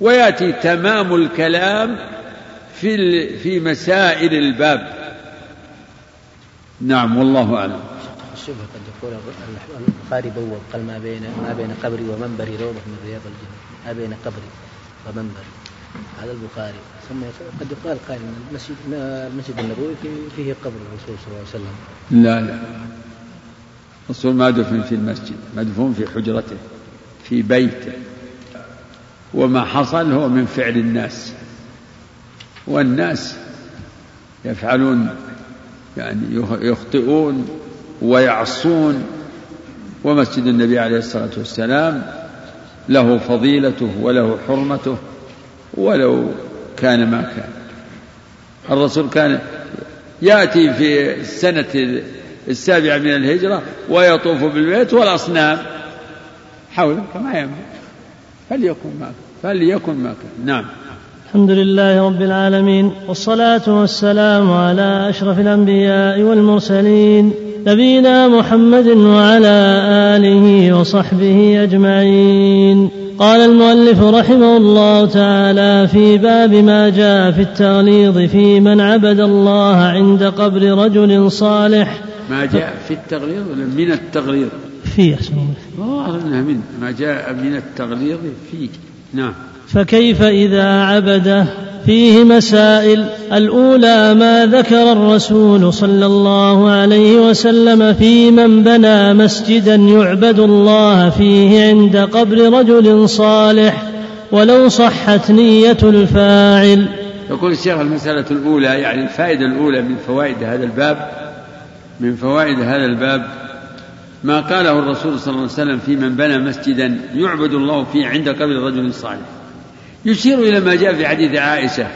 ويأتي تمام الكلام في في مسائل الباب. نعم والله أعلم. الشبهة قد يقول البخاري بوب قال ما بين ما بين قبري ومنبري روضة من رياض الجنة ما بين قبري ومنبري. هذا البخاري. ثم قد يقال قال المسجد المسجد النبوي فيه قبر الرسول صلى الله عليه وسلم. لا لا. الرسول ما دفن في المسجد مدفون في حجرته في بيته. وما حصل هو من فعل الناس. والناس يفعلون يعني يخطئون ويعصون. ومسجد النبي عليه الصلاة والسلام له فضيلته وله حرمته ولو كان ما كان. الرسول كان يأتي في السنة السابعة من الهجرة ويطوف بالبيت والأصنام. حوله كما ينبغي فليكن ما فليكن ما كان. نعم. الحمد لله رب العالمين والصلاة والسلام على أشرف الأنبياء والمرسلين نبينا محمد وعلى آله وصحبه أجمعين. قال المؤلف رحمه الله تعالى في باب ما جاء في التغليظ في من عبد الله عند قبر رجل صالح. ما جاء في التغليظ؟ ولا من التغليظ. في أحسن الله إنها من. ما جاء من التغليظ في. نعم. فكيف إذا عبده فيه مسائل؟ الأولى ما ذكر الرسول صلى الله عليه وسلم في من بنى مسجدا يعبد الله فيه عند قبر رجل صالح ولو صحت نية الفاعل. يقول الشيخ المسألة الأولى يعني الفائدة الأولى من فوائد هذا الباب من فوائد هذا الباب ما قاله الرسول صلى الله عليه وسلم في من بنى مسجدا يعبد الله فيه عند قبر رجل صالح. يشير إلى ما جاء في حديث عائشة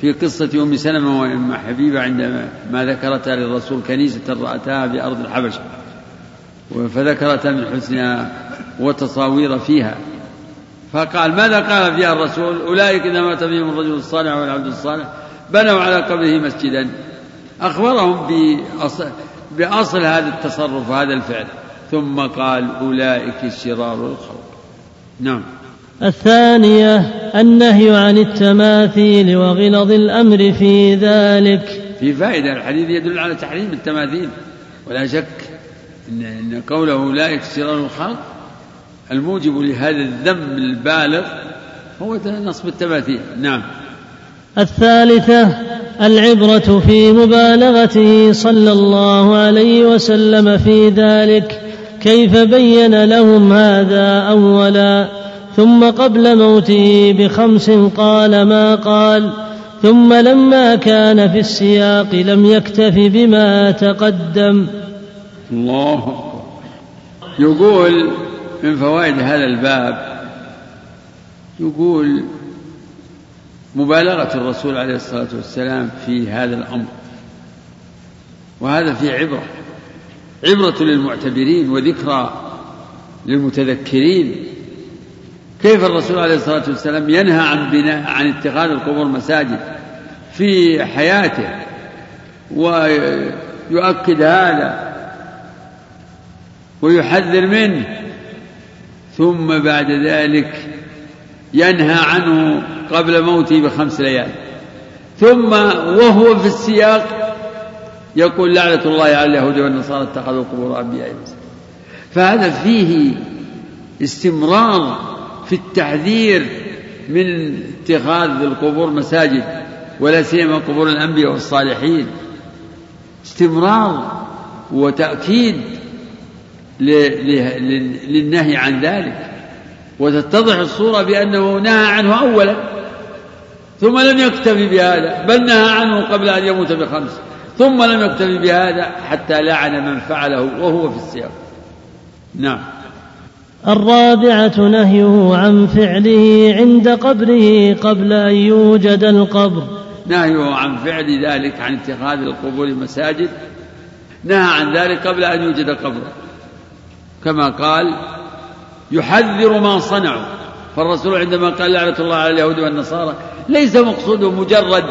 في قصة أم سلمة وأم حبيبة عندما ما ذكرتها للرسول كنيسة رأتها في أرض الحبشة. فذكرتها من حسنها وتصاوير فيها. فقال ماذا قال فيها الرسول؟ أولئك إذا مات فيهم الرجل الصالح والعبد الصالح بنوا على قبره مسجدا. أخبرهم بأصل, هذا التصرف وهذا الفعل. ثم قال أولئك شرار الخلق. نعم. الثانية النهي عن التماثيل وغلظ الأمر في ذلك. في فائدة الحديث يدل على تحريم التماثيل. ولا شك إن, إن قوله لا اكسران الخلق الموجب لهذا الذم البالغ هو نصب التماثيل. نعم. الثالثة العبرة في مبالغته صلى الله عليه وسلم في ذلك كيف بين لهم هذا أولا؟ ثم قبل موته بخمس قال ما قال؟ ثم لما كان في السياق لم يكتف بما تقدم. الله يقول من فوائد هذا الباب يقول مبالغة الرسول عليه الصلاة والسلام في هذا الأمر. وهذا في عبرة. عبرة للمعتبرين وذكرى للمتذكرين. كيف الرسول عليه الصلاة والسلام ينهى عن بناء عن اتخاذ القبور مساجد في حياته ويؤكد هذا ويحذر منه؟ ثم بعد ذلك ينهى عنه قبل موته بخمس ليال. ثم وهو في السياق يقول لعنة الله على اليهود والنصارى اتخذوا قبور أنبيائهم فهذا فيه استمرار في التحذير من اتخاذ القبور مساجد ولا سيما قبور الأنبياء والصالحين. استمرار وتأكيد للنهي عن ذلك. وتتضح الصورة بأنه نهى عنه أولا ثم لم يكتفي بهذا بل نهى عنه قبل أن يموت بخمس ثم لم يكتفي بهذا حتى لعن من فعله وهو في السياق. نعم. الرابعة نهيه عن فعله عند قبره قبل أن يوجد القبر. نهيه عن فعل ذلك عن اتخاذ القبور مساجد. نهى عن ذلك قبل أن يوجد قبر كما قال يحذر ما صنعوا. فالرسول عندما قال لعنة الله على اليهود والنصارى ليس مقصوده مجرد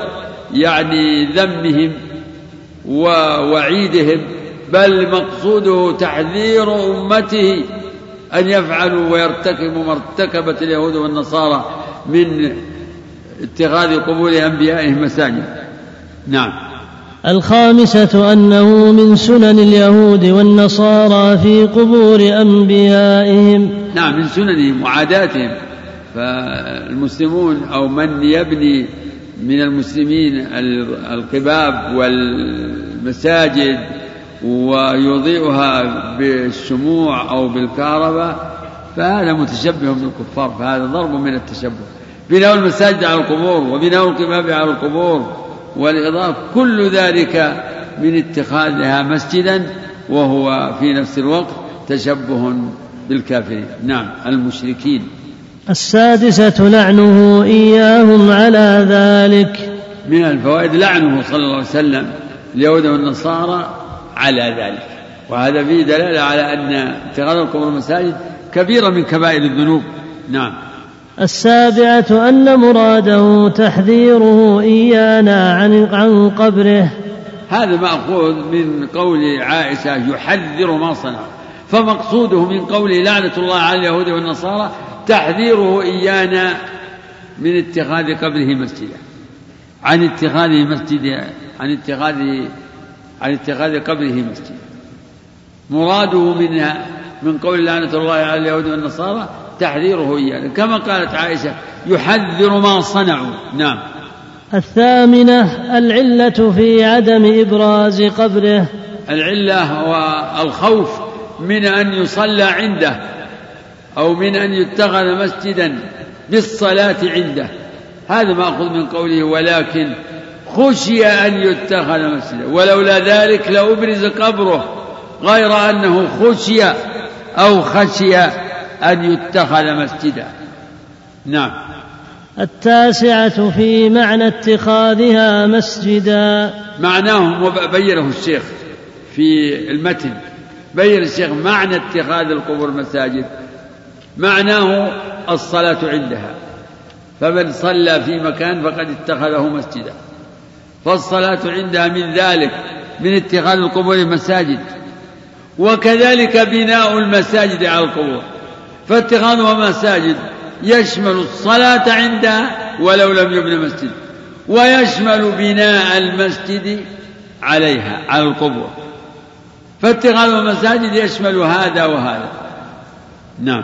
يعني ذمهم ووعيدهم بل مقصوده تحذير أمته أن يفعلوا ويرتكبوا ما ارتكبت اليهود والنصارى من اتخاذ قبور أنبيائهم مساجد. نعم. الخامسة أنه من سنن اليهود والنصارى في قبور أنبيائهم. نعم من سننهم وعاداتهم. فالمسلمون أو من يبني من المسلمين القباب والمساجد ويضيئها بالشموع أو بالكهرباء فهذا متشبه بالكفار فهذا ضرب من التشبه. بناء المساجد على القبور وبناء القباب على القبور. والإضافة كل ذلك من اتخاذها مسجدا وهو في نفس الوقت تشبه بالكافرين. نعم المشركين. السادسة لعنه إياهم على ذلك. من الفوائد لعنه صلى الله عليه وسلم اليهود والنصارى على ذلك. وهذا فيه دلالة على أن اتخاذ القبور المساجد كبيرة من كبائر الذنوب. نعم. السابعة أن مراده تحذيره إيانا عن عن قبره. هذا مأخوذ من قول عائشة يحذر ما صنع. فمقصوده من قوله لعنة الله على اليهود والنصارى تحذيره إيانا من اتخاذ قبره مسجدا. عن اتخاذه مسجد عن اتخاذ عن اتخاذ قبره مسجدا. مراده منها من قول لعنة الله على اليهود والنصارى تحذيره إيانا كما قالت عائشة يحذر ما صنعوا. نعم. الثامنة العلة في عدم إبراز قبره. العلة هو الخوف من أن يصلى عنده أو من أن يتخذ مسجدا بالصلاة عنده. هذا مأخوذ من قوله ولكن خشي أن يتخذ مسجدا. ولولا ذلك لأبرز قبره غير أنه خشي أو خشي أن يتخذ مسجدا. نعم. التاسعة في معنى اتخاذها مسجدا. معناه بينه الشيخ في المتن. بين الشيخ معنى اتخاذ القبور مساجد. معناه الصلاة عندها. فمن صلى في مكان فقد اتخذه مسجدا. فالصلاة عندها من ذلك من اتخاذ القبور مساجد. وكذلك بناء المساجد على القبور. فاتخاذها مساجد يشمل الصلاة عندها ولو لم يبن مسجد ويشمل بناء المسجد عليها على القبور. فاتخاذ المساجد يشمل هذا وهذا. نعم.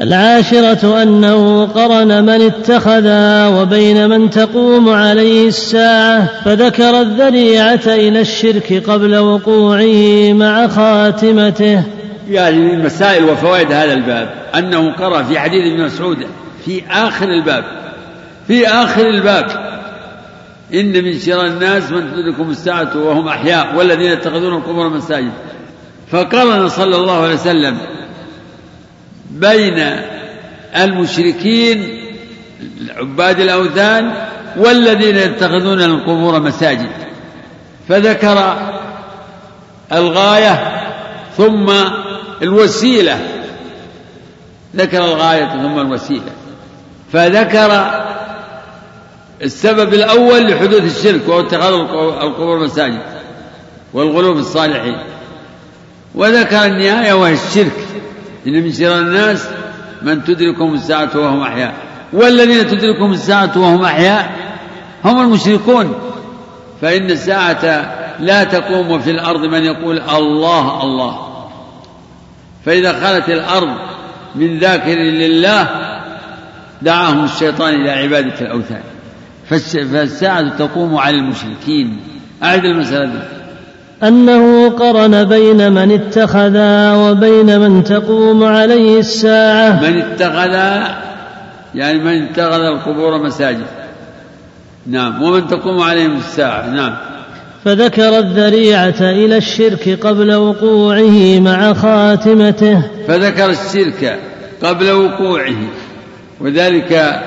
العاشرة أنه قرن من اتخذا وبين من تقوم عليه الساعة فذكر الذريعة إلى الشرك قبل وقوعه مع خاتمته. يعني من مسائل وفوائد هذا الباب. أنه قرأ في حديث ابن مسعود في آخر الباب. في آخر الباب. إن من شر الناس من تدركهم الساعة وهم أحياء والذين يتخذون القبور مساجد. فقرن صلى الله عليه وسلم بين المشركين عباد الأوثان والذين يتخذون القبور مساجد. فذكر الغاية ثم الوسيلة. ذكر الغاية ثم الوسيلة. فذكر السبب الأول لحدوث الشرك وهو اتخاذ القبور مساجد والغلو في الصالحين. وذكر النهاية وهي الشرك. إن من شر الناس من تدركهم الساعة وهم أحياء. والذين تدركهم الساعة وهم أحياء هم المشركون. فإن الساعة لا تقوم في الأرض من يقول الله الله. فإذا خلت الأرض من ذاكر لله دعاهم الشيطان إلى عبادة الأوثان. فالساعة تقوم على المشركين. أعد المسألة دي. أنه قرن بين من اتخذ وبين من تقوم عليه الساعة. من اتخذ يعني من اتخذ القبور مساجد. نعم. ومن تقوم عليهم الساعة. نعم. فذكر الذريعة إلى الشرك قبل وقوعه مع خاتمته. فذكر الشرك قبل وقوعه وذلك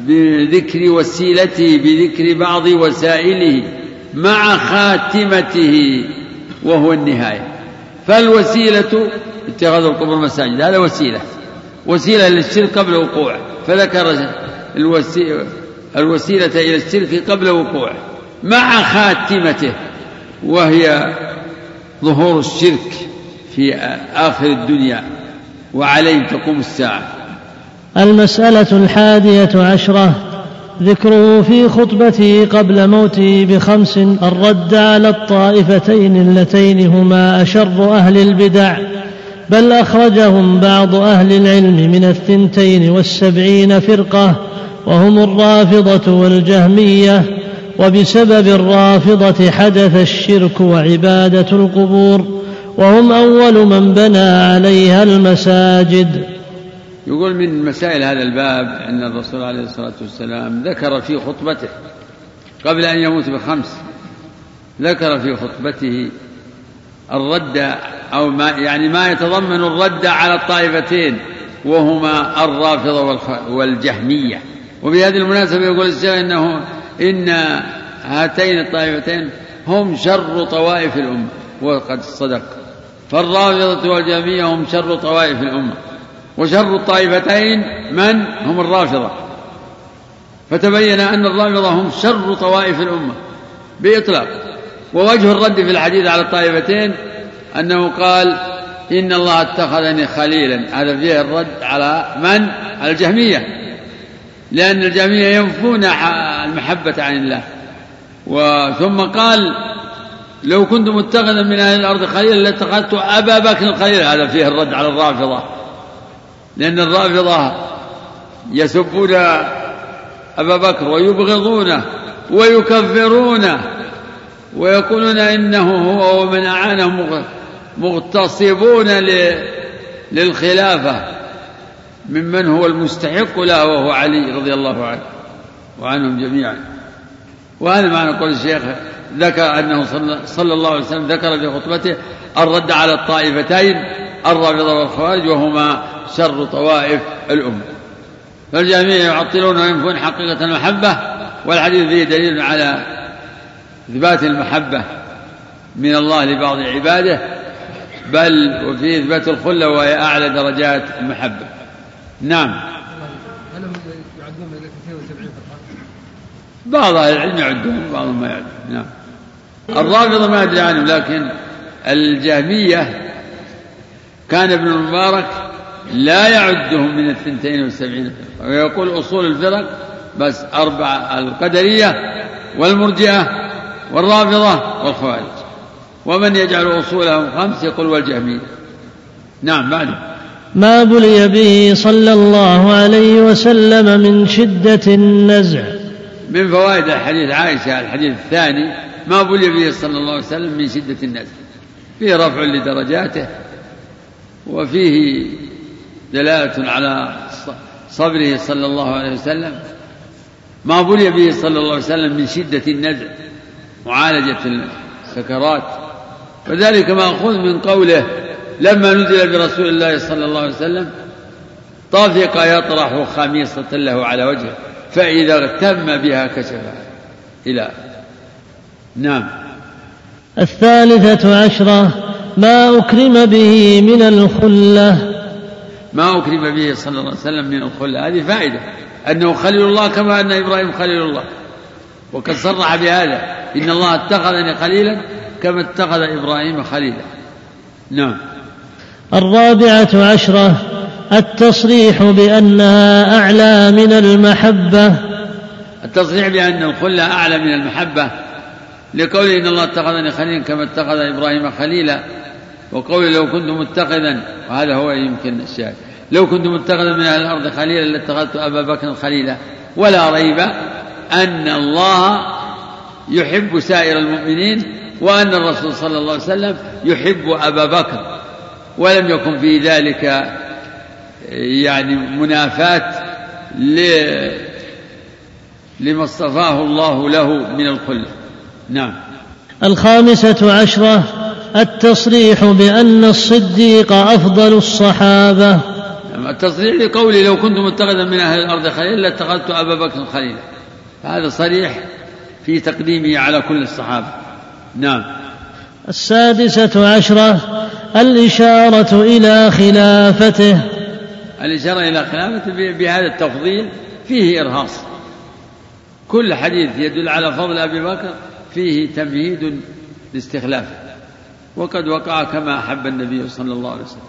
بذكر وسيلته بذكر بعض وسائله مع خاتمته وهو النهاية. فالوسيلة اتخاذ القبور مساجد هذا وسيلة. وسيلة للشرك قبل وقوعه. فذكر الوسيلة إلى الشرك قبل وقوعه. مع خاتمته وهي ظهور الشرك في آخر الدنيا وعليه تقوم الساعة. المسألة الحادية عشرة ذكره في خطبته قبل موته بخمس الرد على الطائفتين اللتين هما أشر أهل البدع بل أخرجهم بعض أهل العلم من الثنتين والسبعين فرقة وهم الرافضة والجهمية وبسبب الرافضة حدث الشرك وعبادة القبور وهم أول من بنى عليها المساجد. يقول من مسائل هذا الباب أن الرسول عليه الصلاة والسلام ذكر في خطبته قبل أن يموت بخمس ذكر في خطبته الرد أو ما يعني ما يتضمن الرد على الطائفتين وهما الرافضة والجهمية. وبهذه المناسبة يقول الشيخ إنه إن هاتين الطائفتين هم شر طوائف الأمة وقد صدق. فالرافضة والجهمية هم شر طوائف الأمة. وشر الطائفتين من؟ هم الرافضة. فتبين أن الرافضة هم شر طوائف الأمة بإطلاق. ووجه الرد في الحديث على الطائفتين أنه قال إن الله اتخذني خليلا. هذا فيه الرد على من؟ على الجهمية. لأن الجهمية ينفون المحبة عن الله. وثم قال لو كنت متخذا من أهل الأرض خليلا لاتخذت أبا بكر خليلا. هذا فيه الرد على الرافضة. لأن الرافضة يسبون أبا بكر ويبغضونه ويكفرونه ويقولون إنه هو ومن أعانه مغتصبون للخلافة. ممن هو المستحق لها وهو علي رضي الله عنه وعنهم جميعا. وهذا معنى قول الشيخ ذكر أنه صلى الله عليه وسلم ذكر في خطبته الرد على الطائفتين الرافضة والخوارج وهما شر طوائف الأمة. فالجميع يعطلون وينفون حقيقة المحبة والحديث فيه دليل على إثبات المحبة من الله لبعض عباده بل وفي إثبات الخلة وهي أعلى درجات المحبة. نعم. بعض أهل العلم يعدون بعضهم ما يعدون. نعم. الرافضة ما أدري عنهم لكن الجهمية كان ابن المبارك لا يعدهم من الثنتين والسبعين ويقول أصول الفرق بس أربعة القدرية والمرجئة والرافضة والخوارج. ومن يجعل أصولهم خمس يقول والجهمية. نعم بعد ما بلي به صلى الله عليه وسلم من شدة النزع. من فوائد الحديث عائشة الحديث الثاني ما بلي به صلى الله عليه وسلم من شدة النزع. فيه رفع لدرجاته وفيه دلالة على صبره صلى الله عليه وسلم. ما بلي به صلى الله عليه وسلم من شدة النزع معالجة السكرات. وذلك مأخوذ من قوله لما نزل برسول الله صلى الله عليه وسلم طافق يطرح خميصة له على وجهه فإذا اغتم بها كشفها إلى نعم. الثالثة عشرة ما أكرم به من الخلة. ما أكرم به صلى الله عليه وسلم من الخلة. هذه فائدة أنه خليل الله كما أن إبراهيم خليل الله. وقد صرح بهذا إن الله اتخذني خليلا كما اتخذ إبراهيم خليلا. نعم. الرابعة عشرة التصريح بأنها أعلى من المحبة. التصريح بأن الخلة أعلى من المحبة لقوله إن الله اتخذني خليلا كما اتخذ إبراهيم خليلا وقوله لو كنت متخذا وهذا هو يمكن الشاهد لو كنت متخذا من أهل الأرض خليلا لاتخذت أبا بكر خليلا. ولا ريب أن الله يحب سائر المؤمنين وأن الرسول صلى الله عليه وسلم يحب أبا بكر. ولم يكن في ذلك يعني منافاة لما اصطفاه الله له من الخلة نعم. الخامسة عشرة التصريح بأن الصديق أفضل الصحابة. نعم، التصريح لقولي لو كنت متخذا من أهل الأرض خليلا لاتخذت أبا بكر خليلا. هذا صريح في تقديمه على كل الصحابة. نعم. السادسة عشرة الإشارة إلى خلافته. الإشارة إلى خلافته بهذا التفضيل فيه إرهاص. كل حديث يدل على فضل أبي بكر فيه تمهيد لاستخلافه وقد وقع كما أحب النبي صلى الله عليه وسلم.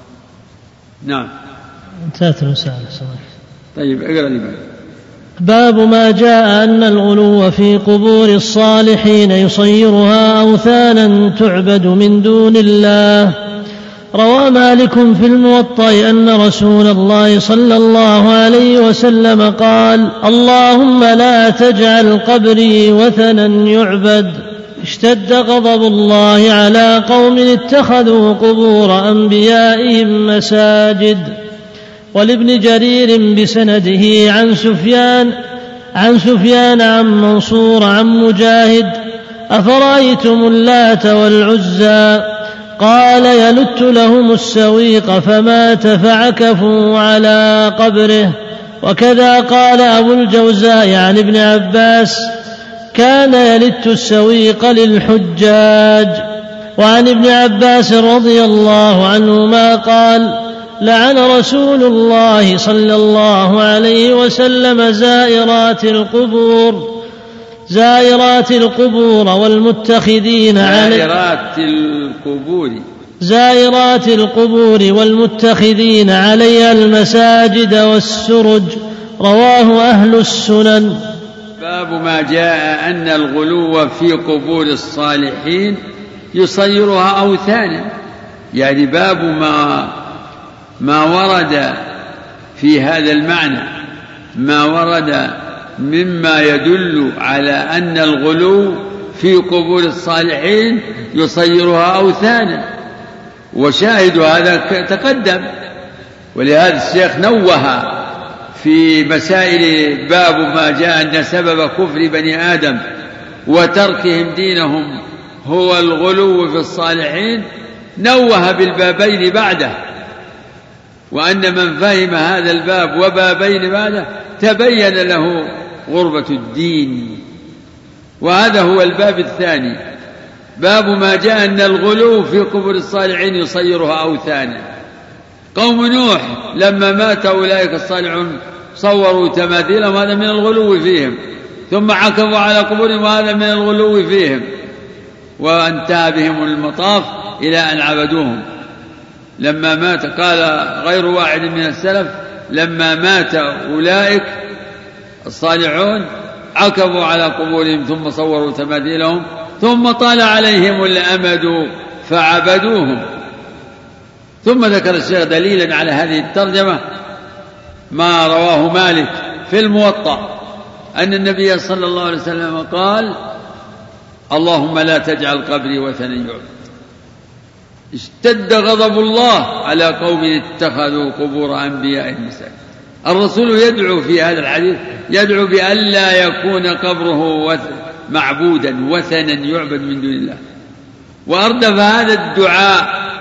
نعم. انتهت المسألة طيب اقرأ لي بعد. باب ما جاء أن الغلو في قبور الصالحين يصيرها أوثانا تعبد من دون الله. روى مالك في الموطأ أن رسول الله صلى الله عليه وسلم قال اللهم لا تجعل قبري وثنا يعبد اشتد غضب الله على قوم اتخذوا قبور أنبيائهم مساجد. ولابن جرير بسنده عن سفيان عن سفيان عن منصور عن مجاهد أفرأيتم اللات والعزى؟ قال يلت لهم السويق فمات فعكفوا على قبره. وكذا قال أبو الجوزاء عن ابن عباس كان يلت السويق للحجاج. وعن ابن عباس رضي الله عنهما قال لعن رسول الله صلى الله عليه وسلم زائرات القبور زائرات القبور والمتخذين زائرات القبور. زائرات القبور والمتخذين عليها المساجد والسرج رواه أهل السنن. باب ما جاء أن الغلو في قبور الصالحين يصيرها أوثانا. يعني باب ما ما ورد في هذا المعنى ما ورد مما يدل على أن الغلو في قبور الصالحين يصيرها أوثانا وشاهد هذا تقدم. ولهذا الشيخ نوه في مسائل باب ما جاء أن سبب كفر بني آدم وتركهم دينهم هو الغلو في الصالحين نوه بالبابين بعده. وأن من فهم هذا الباب وبابين بعده تبين له غربة الدين. وهذا هو الباب الثاني. باب ما جاء أن الغلو في قبور الصالحين يصيرها أوثانا قوم نوح لما مات أولئك الصالحون صوروا تماثيلهم هذا من الغلو فيهم. ثم عكفوا على قبورهم وهذا من الغلو فيهم. وأنتهى بهم المطاف إلى أن عبدوهم. لما مات قال غير واحد من السلف لما مات أولئك الصالحون عكفوا على قبورهم ثم صوروا تماثيلهم ثم طال عليهم الأمد فعبدوهم. ثم ذكر الشيخ دليلا على هذه الترجمة ما رواه مالك في الموطأ أن النبي صلى الله عليه وسلم قال اللهم لا تجعل قبري وثنا يعبد اشتد غضب الله على قوم اتخذوا قبور أنبيائهم مساجد الرسول يدعو في هذا الحديث يدعو بألا يكون قبره معبودا وثنا يعبد من دون الله. وأردف هذا الدعاء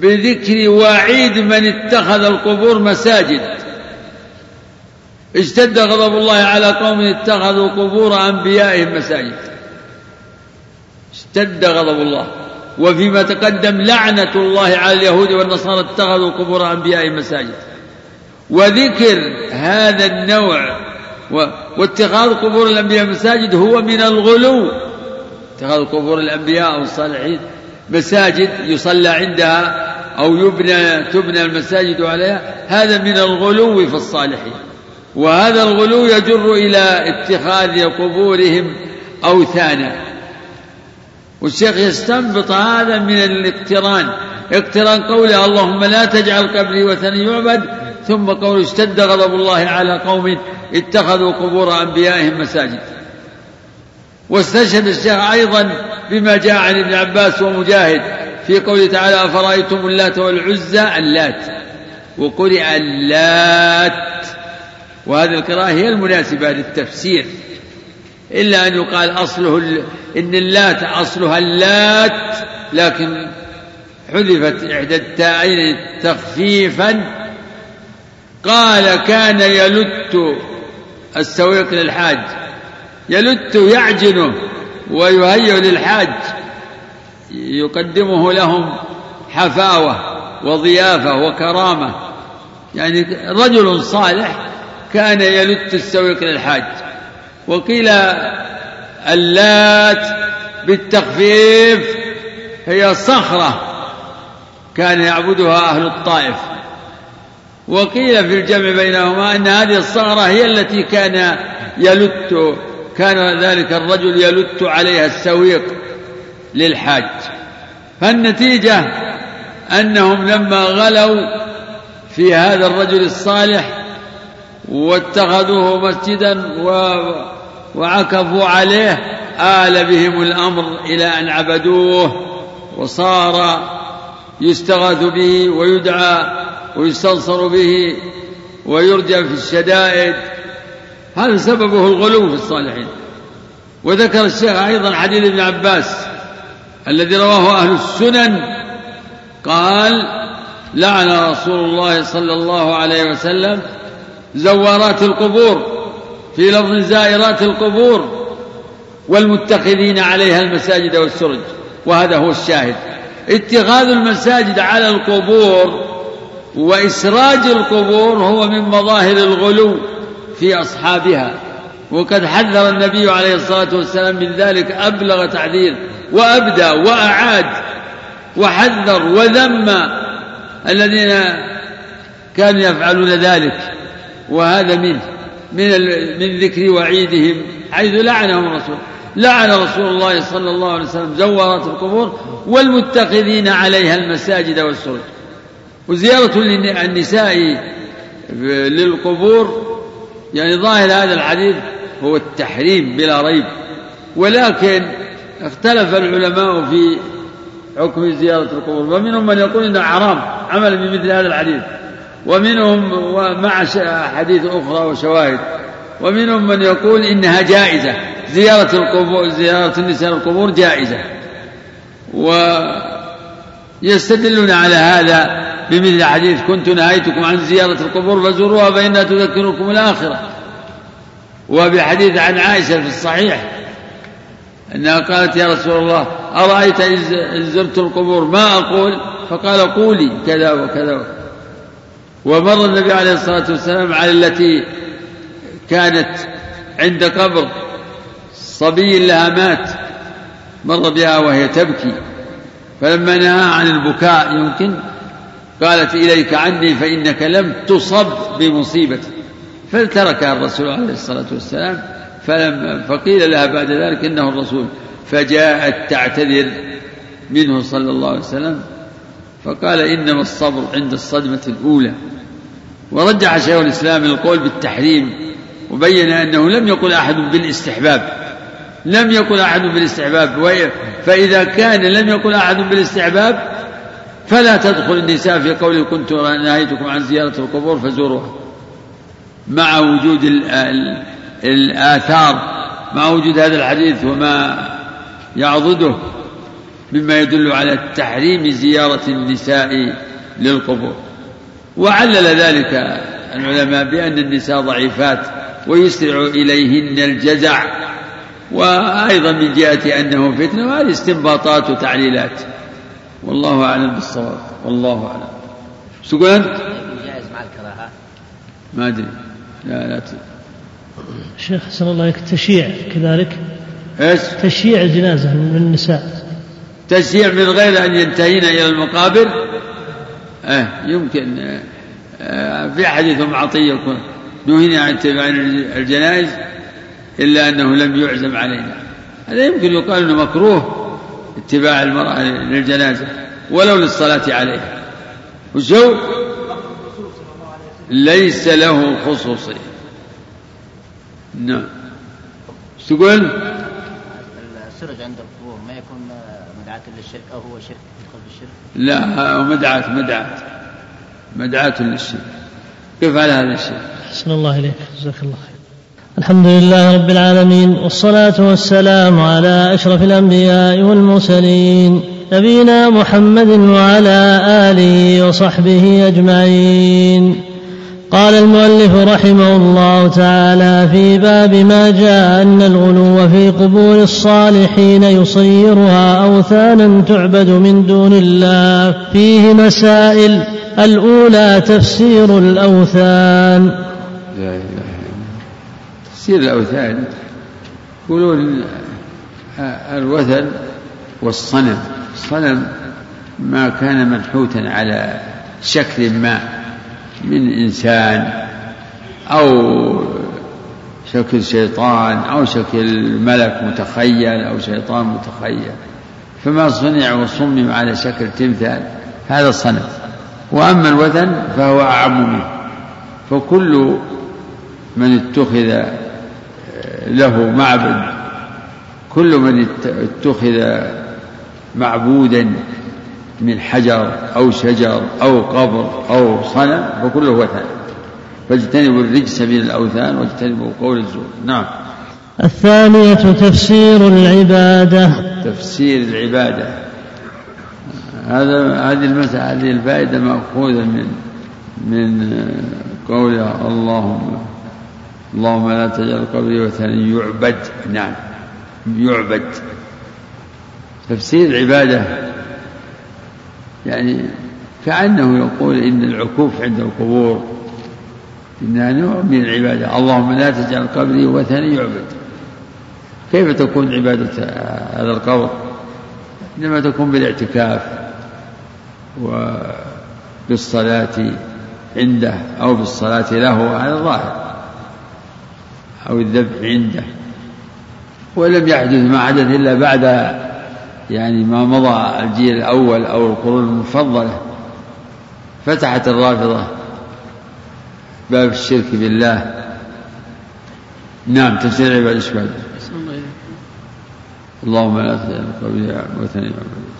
بذكر وعيد من اتخذ القبور مساجد. اشتد غضب الله على قوم اتخذوا قبور أنبيائهم مساجد. اشتد غضب الله. وفيما تقدم لعنة الله على اليهود والنصارى اتخذوا قبور أنبيائهم مساجد وذكر هذا النوع واتخاذ قبور الأنبياء مساجد هو من الغلو. اتخاذ قبور الأنبياء والصالحين مساجد يصلى عندها أو يبنى تبنى المساجد عليها. هذا من الغلو في الصالحين. وهذا الغلو يجر إلى اتخاذ قبورهم أوثانا. والشيخ يستنبط هذا من الاقتران. اقتران قوله اللهم لا تجعل قبري وثني يعبد ثم قوله اشتد غضب الله على قوم اتخذوا قبور أنبيائهم مساجد. واستشهد الشيخ أيضا بما جاء عن ابن عباس ومجاهد في قوله تعالى أفرأيتم اللات والعزى؟ اللات. وقرئ اللات. وهذه القراءة هي المناسبة للتفسير. إلا أن يقال أصله إن اللات أصلها اللات لكن حذفت إحدى التاءين تخفيفا. قال كان يلت السويق للحاج. يلت يعجنه ويهيئ للحاج. يقدمه لهم حفاوة وضيافة وكرامة. يعني رجل صالح كان يلت السويق للحاج. وقيل اللات بالتخفيف هي صخرة كان يعبدها أهل الطائف. وقيل في الجمع بينهما أن هذه الصغرة هي التي كان يلت كان ذلك الرجل يلت عليها السويق للحاج. فالنتيجة أنهم لما غلوا في هذا الرجل الصالح واتخذوه مسجدا وعكفوا عليه آل بهم الأمر إلى أن عبدوه وصار يستغاث به ويدعى ويستنصر به ويرجى في الشدائد. هذا سببه الغلو في الصالحين. وذكر الشيخ أيضا حديث ابن عباس الذي رواه أهل السنن قال لعن رسول الله صلى الله عليه وسلم زوارات القبور في لفظ زائرات القبور والمتخذين عليها المساجد والسرج وهذا هو الشاهد. اتخاذ المساجد على القبور وإسراج القبور هو من مظاهر الغلو في أصحابها. وقد حذر النبي عليه الصلاة والسلام من ذلك أبلغ تحذير وأبدى وأعاد وحذر وذم الذين كانوا يفعلون ذلك وهذا منه. من من ذكر وعيدهم حيث لعنهم الرسول. لعن رسول الله صلى الله عليه وسلم زوارات القبور والمتخذين عليها المساجد والسرج. وزيارة النساء للقبور يعني ظاهر هذا الحديث هو التحريم بلا ريب. ولكن اختلف العلماء في حكم زيارة القبور. ومنهم من يقول إنه حرام عملا بمثل هذا الحديث. ومنهم ومع حديث أخرى وشواهد ومنهم من يقول إنها جائزة زيارة القبور زيارة النساء القبور جائزة. ويستدلون على هذا بمثل حديث كنت نهيتكم عن زيارة القبور فزوروها فإنها تذكركم الآخرة. وبحديث عن عائشة في الصحيح أنها قالت يا رسول الله أرأيت إن زرت القبور ما أقول؟ فقال قولي كذا وكذا. ومر النبي عليه الصلاة والسلام على التي كانت عند قبر. صبي لها مات مر بها وهي تبكي. فلما نهى عن البكاء يمكن قالت إليك عني فإنك لم تصب بمصيبة. فتركها الرسول عليه الصلاة والسلام فلم فقيل لها بعد ذلك إنه الرسول. فجاءت تعتذر منه صلى الله عليه وسلم فقال إنما الصبر عند الصدمة الأولى. ورجح شيخ الإسلام القول بالتحريم وبين أنه لم يقل أحد بالاستحباب لم يقل أحد بالاستحباب فإذا كان لم يقل أحد بالاستحباب فلا تدخل النساء في قول كنت نهيتكم عن زيارة القبور فزوروها. مع وجود الآثار مع وجود هذا الحديث وما يعضده مما يدل على تحريم زيارة النساء للقبور. وعلل ذلك العلماء بأن النساء ضعيفات ويسرع إليهن الجزع. وأيضا من جهة أنه فتنة وهذه استنباطات وتعليلات. والله أعلم بالصواب. والله أعلم. شو تقول أنت؟ جائز مع الكراهة ما أدري. لا لا شيخ حسن الله عليك التشييع كذلك؟ إيش؟ تشييع الجنازة من النساء. تشييع من غير أن ينتهين إلى المقابر؟ آه يمكن آه في حديث أم عطية نهينا عن اتباع الجنائز إلا أنه لم يعزم علينا هذا يمكن يقال إنه مكروه اتباع المرأة للجنازة ولو للصلاة عليها. وشو ليس له خصوصيه نعم. تقول؟ السرج عند القبور ما يكون مدعاة للشرك أو هو شرك. لا مدعاة مدعاة مدعاة للشرك. كيف على هذا الشيء؟ أحسن الله إليك جزاك الله خير. الحمد لله رب العالمين والصلاة والسلام على أشرف الأنبياء والمرسلين نبينا محمد وعلى آله وصحبه أجمعين. قال المؤلف رحمه الله تعالى في باب ما جاء أن الغلو في قبور الصالحين يصيرها أوثانا تعبد من دون الله. فيه مسائل. الأولى تفسير الأوثان. لا إله تفسير الأوثان يقولون الوثن والصنم. الصنم ما كان منحوتا على شكل ما. من إنسان أو شكل شيطان أو شكل ملك متخيل أو شيطان متخيل. فما صنع وصمم على شكل تمثال هذا صنم وأما الوثن فهو أعم منه. فكل من اتخذ له معبد كل من اتخذ معبودا من حجر أو شجر أو قبر أو صنم فكله وثن فاجتنبوا الرجس من الأوثان واجتنبوا قول الزور. نعم. الثانية تفسير العبادة. تفسير العبادة. هذا هذه المسألة هذه الفائدة مأخوذة من من قول اللهم اللهم لا تجعل قبري وثنا يعبد. نعم. يعبد. تفسير العبادة يعني كأنه يقول إن العكوف عند القبور إنها نوع من العبادة. اللهم لا تجعل قبري وثنا يعبد. كيف تكون عبادة هذا القبر؟ إنما تكون بالاعتكاف وبالصلاة عنده أو بالصلاة له على الظاهر. أو الذبح عنده. ولم يحدث ما حدث إلا بعد يعني ما مضى الجيل الأول أو القرون المفضلة فتحت الرافضة باب الشرك بالله. نعم تفسير عباد إيش بعد؟ اللهم لا تجعل قبري وثني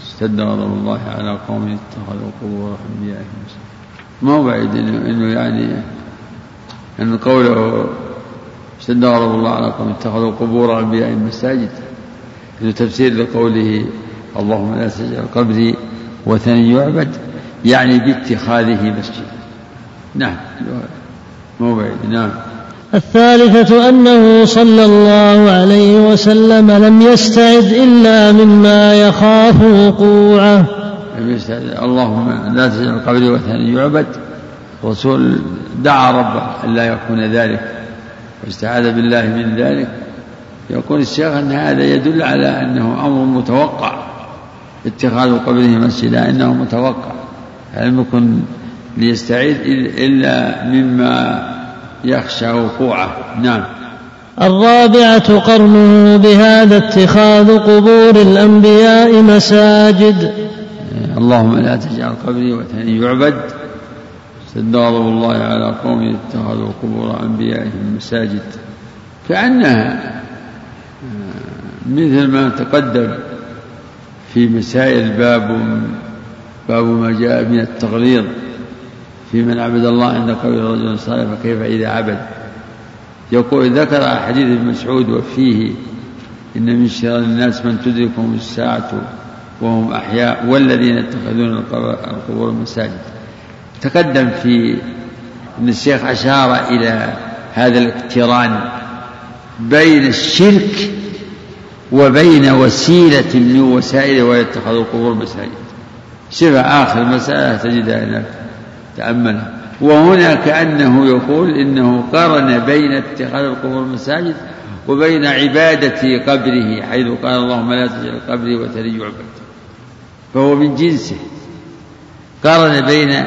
اشتد غضب الله على قوم اتخذوا قبور أنبيائهم ما هو بعيد إنه, يعني إن قوله اشتد غضب الله على قوم اتخذوا قبور أنبيائهم مساجد. تفسير لقوله اللهم لا تجعل قبري وثني يعبد يعني باتخاذه مسجدا. نعم مو بعيد نعم. الثالثة أنه صلى الله عليه وسلم لم يستعد إلا مما يخاف وقوعه. لم يستعد اللهم لا تجعل قبري وثني يعبد. الرسول دعا ربه ألا يكون ذلك واستعاذ بالله من ذلك. يقول الشيخ أن هذا يدل على أنه أمر متوقع اتخاذ قبره مسجدا إنه متوقع. لم يكن ليستعيد إلا مما يخشى وقوعه؟ نعم. الرابعة قرنه بهذا اتخاذ قبور الأنبياء مساجد. اللهم لا تجعل قبري وثني يعبد. سد غضب الله على قوم اتخذوا قبور أنبيائهم مساجد. كأنها مثل ما تقدم في مسائل باب باب ما جاء من التغليظ في من عبد الله عند قول رجل صالح فكيف إذا عبد؟ يقول ذكر حديث ابن مسعود وفيه إن من شر الناس من تدركهم الساعة وهم أحياء والذين يتخذون القبور مساجد تقدم في أن الشيخ أشار إلى هذا الاقتران بين الشرك وبين وسيلة من وسائل ويتخذ القبور مساجد. شوف آخر مسألة تجدها هناك تأملها وهنا كأنه يقول إنه قرن بين اتخاذ القبور مساجد وبين عبادة قبره حيث قال اللهم لا تجعل قبري وثني يعبد فهو من جنسه. قارن بين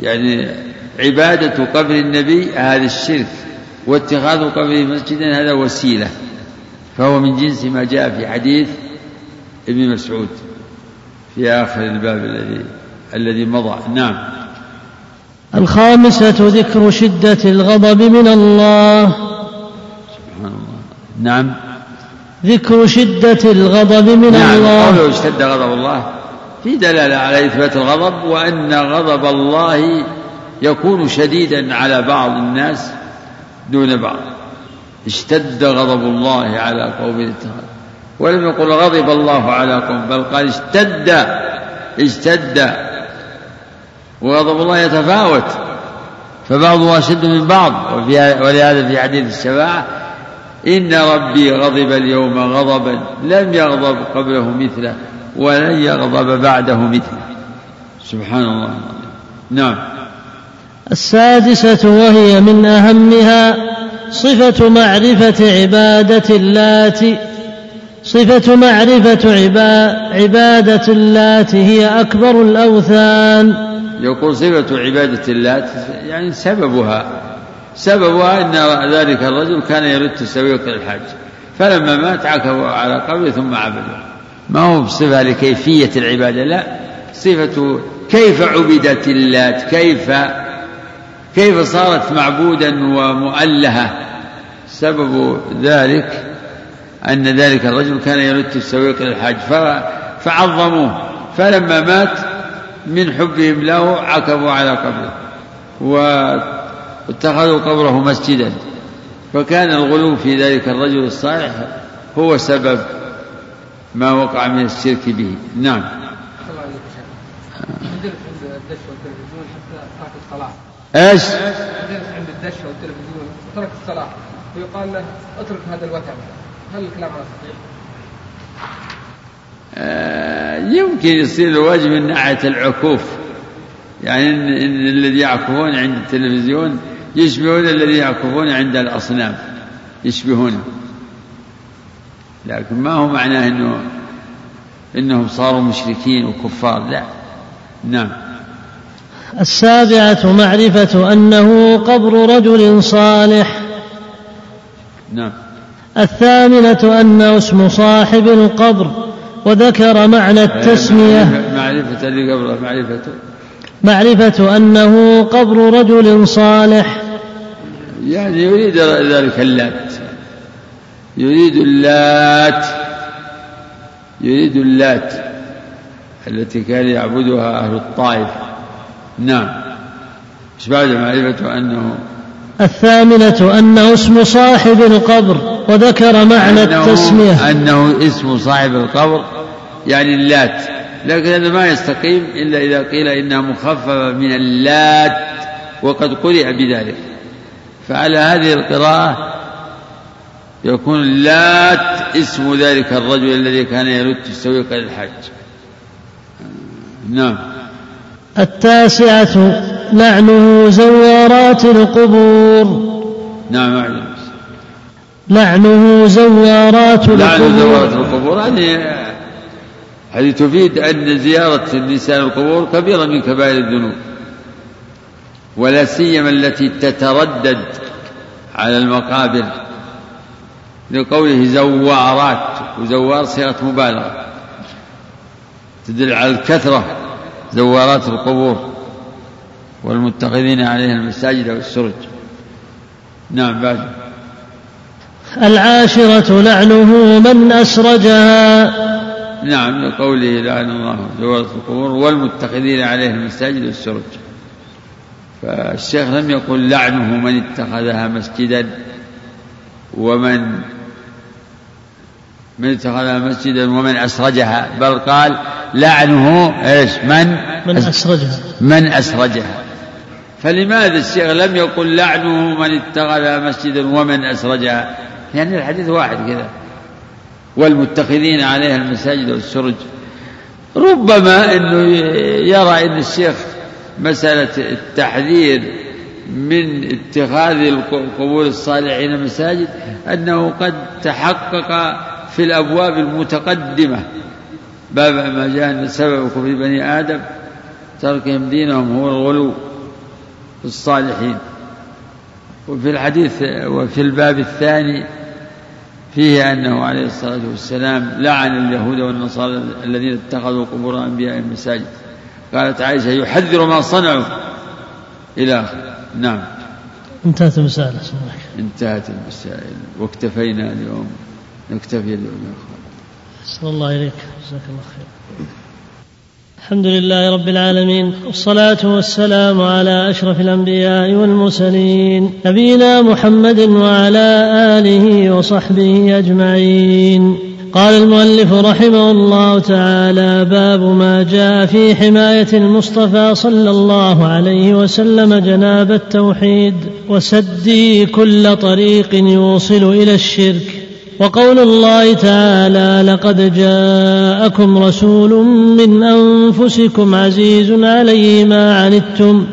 يعني عبادة قبر النبي هذا الشرك. واتخاذ قبره مسجدا هذا وسيلة فهو من جنس ما جاء في حديث ابن مسعود في آخر الباب الذي الذي مضى. نعم. الخامسة ذكر شدة الغضب من الله. سبحان الله. نعم. ذكر شدة الغضب من نعم الله. قوله اشتد غضب الله. في دلالة على إثبات الغضب وأن غضب الله يكون شديدا على بعض الناس. دون بعض. اشتد غضب الله على قوم اتخذ ولم يقل غضب الله على قوم بل قال اشتد اشتد. وغضب الله يتفاوت فبعضه أشد من بعض. ولهذا في حديث الشفاعة إن ربي غضب اليوم غضبا لم يغضب قبله مثله ولن يغضب بعده مثله. سبحان الله. نعم. السادسة وهي من أهمها صفة معرفة عبادة اللات. صفة معرفة عبادة اللات هي أكبر الأوثان. يقول صفة عبادة اللات يعني سببها. سببها أن ذلك الرجل كان يرد السويق الحج. فلما مات عكفوا على قبره ثم عبدوا ما هو بصفة لكيفية العبادة؟ لا صفة كيف عبدت اللات؟ كيف كيف صارت معبودا ومؤلهة؟ سبب ذلك أن ذلك الرجل كان يرد السويق للحج فعظموه فلما مات من حبهم له عكفوا على قبره واتخذوا قبره مسجدا. فكان الغلو في ذلك الرجل الصالح هو سبب ما وقع من الشرك به. نعم. إيش؟ عند والتلفزيون وترك الصلاة ويقال له اترك هذا الوتر. هل الكلام هذا صحيح؟ آه يمكن يصير الواجب من ناحية العكوف. يعني إن, إن الذي يعكفون عند التلفزيون يشبهون الذي يعكفون عند الأصنام. يشبهونه لكن ما هو معناه انه إنهم صاروا مشركين وكفار. لا. نعم. السابعة معرفة أنه قبر رجل صالح. نعم. الثامنة أنه اسم صاحب القبر وذكر معنى التسمية. معرفة لقبره معرفة. معرفة أنه قبر رجل صالح. يعني يريد ذلك اللات. يريد اللات. يريد اللات التي كان يعبدها أهل الطائف. نعم. إيش بعد معرفة أنه الثامنة أنه اسم صاحب القبر وذكر معنى أنه التسمية. أنه اسم صاحب القبر يعني اللات. لكن هذا ما يستقيم إلا إذا قيل إنها مخففة من اللات وقد قرئ بذلك. فعلى هذه القراءة يكون اللات اسم ذلك الرجل الذي كان يرد السويق للحج نعم. التاسعة لعنه زوارات القبور. نعم أعلم. لعنه زوارات لعن زوارات القبور. القبور هذه هذه تفيد أن زيارة النساء القبور كبيرة من كبائر الذنوب ولا سيما التي تتردد على المقابر لقوله زوارات وزوار صيغة مبالغة تدل على الكثرة زوارات القبور والمتخذين عليها المساجد والسرج. نعم بعد. العاشرة لعنه من أسرجها. نعم لقوله لعن الله زوارة القبور والمتخذين عليها المساجد والسرج. فالشيخ لم يقل لعنه من اتخذها مسجدا ومن من اتخذها مسجدا ومن أسرجها بل قال لعنه إيش؟ من؟ من أسرجها. من أسرجها. فلماذا الشيخ لم يقل لعنه من اتخذها مسجدا ومن أسرجها؟ يعني الحديث واحد كذا. والمتخذين عليها المساجد والسرج. ربما إنه يرى إن الشيخ مسألة التحذير من اتخاذ قبور الصالحين مساجد أنه قد تحقق في الأبواب المتقدمة. باب ما جاء أن سبب كفر بني آدم تركهم دينهم هو الغلو في الصالحين. وفي الحديث وفي الباب الثاني فيه أنه عليه الصلاة والسلام لعن اليهود والنصارى الذين اتخذوا قبور أنبياء مساجد قالت عائشة يحذر ما صنعوا. إلى آخره نعم. انتهت سمعك. انتهت المسائل. واكتفينا اليوم. نكتفي أحسن الله إليك. جزاك الله خير. الحمد لله رب العالمين والصلاة والسلام على أشرف الأنبياء والمرسلين نبينا محمد وعلى آله وصحبه أجمعين. قال المؤلف رحمه الله تعالى باب ما جاء في حماية المصطفى صلى الله عليه وسلم جناب التوحيد وسدي كل طريق يوصل إلى الشرك. وقول الله تعالى لقد جاءكم رسول من أنفسكم عزيز عليه ما عنتم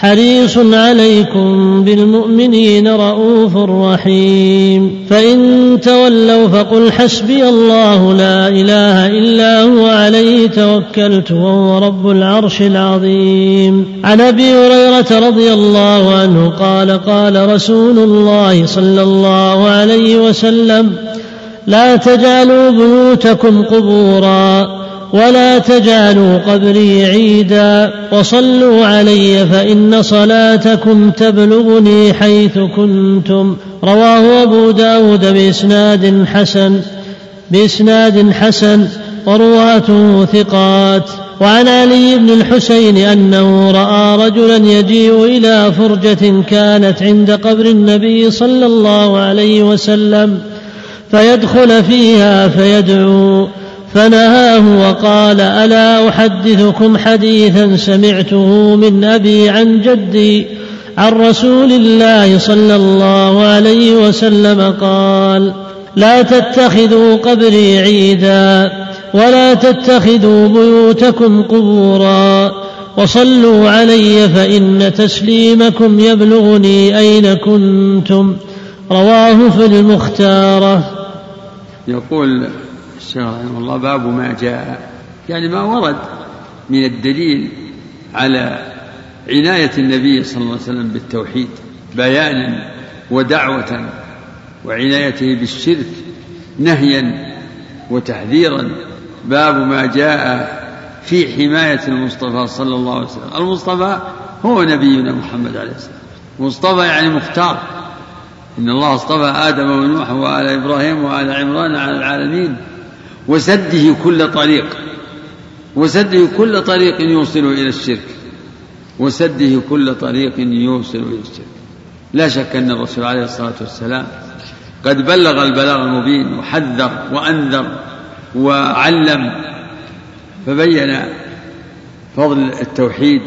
حريص عليكم بالمؤمنين رءوف رحيم. فإن تولوا فقل حسبي الله لا إله إلا هو عليه توكلت وهو رب العرش العظيم. عن أبي هريرة رضي الله عنه قال قال رسول الله صلى الله عليه وسلم لا تجعلوا بيوتكم قبورا. ولا تجعلوا قبري عيدا وصلوا علي فإن صلاتكم تبلغني حيث كنتم. رواه أبو داود بإسناد حسن بإسناد حسن ورواته ثقات. وعن علي بن الحسين أنه رأى رجلا يجيء إلى فرجة كانت عند قبر النبي صلى الله عليه وسلم فيدخل فيها فيدعو. فنهاه وقال ألا أحدثكم حديثا سمعته من أبي عن جدي عن رسول الله صلى الله عليه وسلم قال لا تتخذوا قبري عيدا ولا تتخذوا بيوتكم قبورا وصلوا علي فإن تسليمكم يبلغني أين كنتم. رواه في المختارة. يقول الشيخ رحمه الله باب ما جاء يعني ما ورد من الدليل على عناية النبي صلى الله عليه وسلم بالتوحيد بيانا ودعوة وعنايته بالشرك نهيا وتحذيرا. باب ما جاء في حماية المصطفى صلى الله عليه وسلم. المصطفى هو نبينا محمد عليه السلام. مصطفى يعني مختار. إن الله اصطفى آدم ونوح وآل إبراهيم وآل عمران على العالمين. وسده كل طريق وسده كل طريق يوصل إلى الشرك وسده كل طريق يوصل إلى الشرك. لا شك أن الرسول عليه الصلاة والسلام قد بلغ البلاغ المبين وحذر وأنذر وعلم فبين فضل التوحيد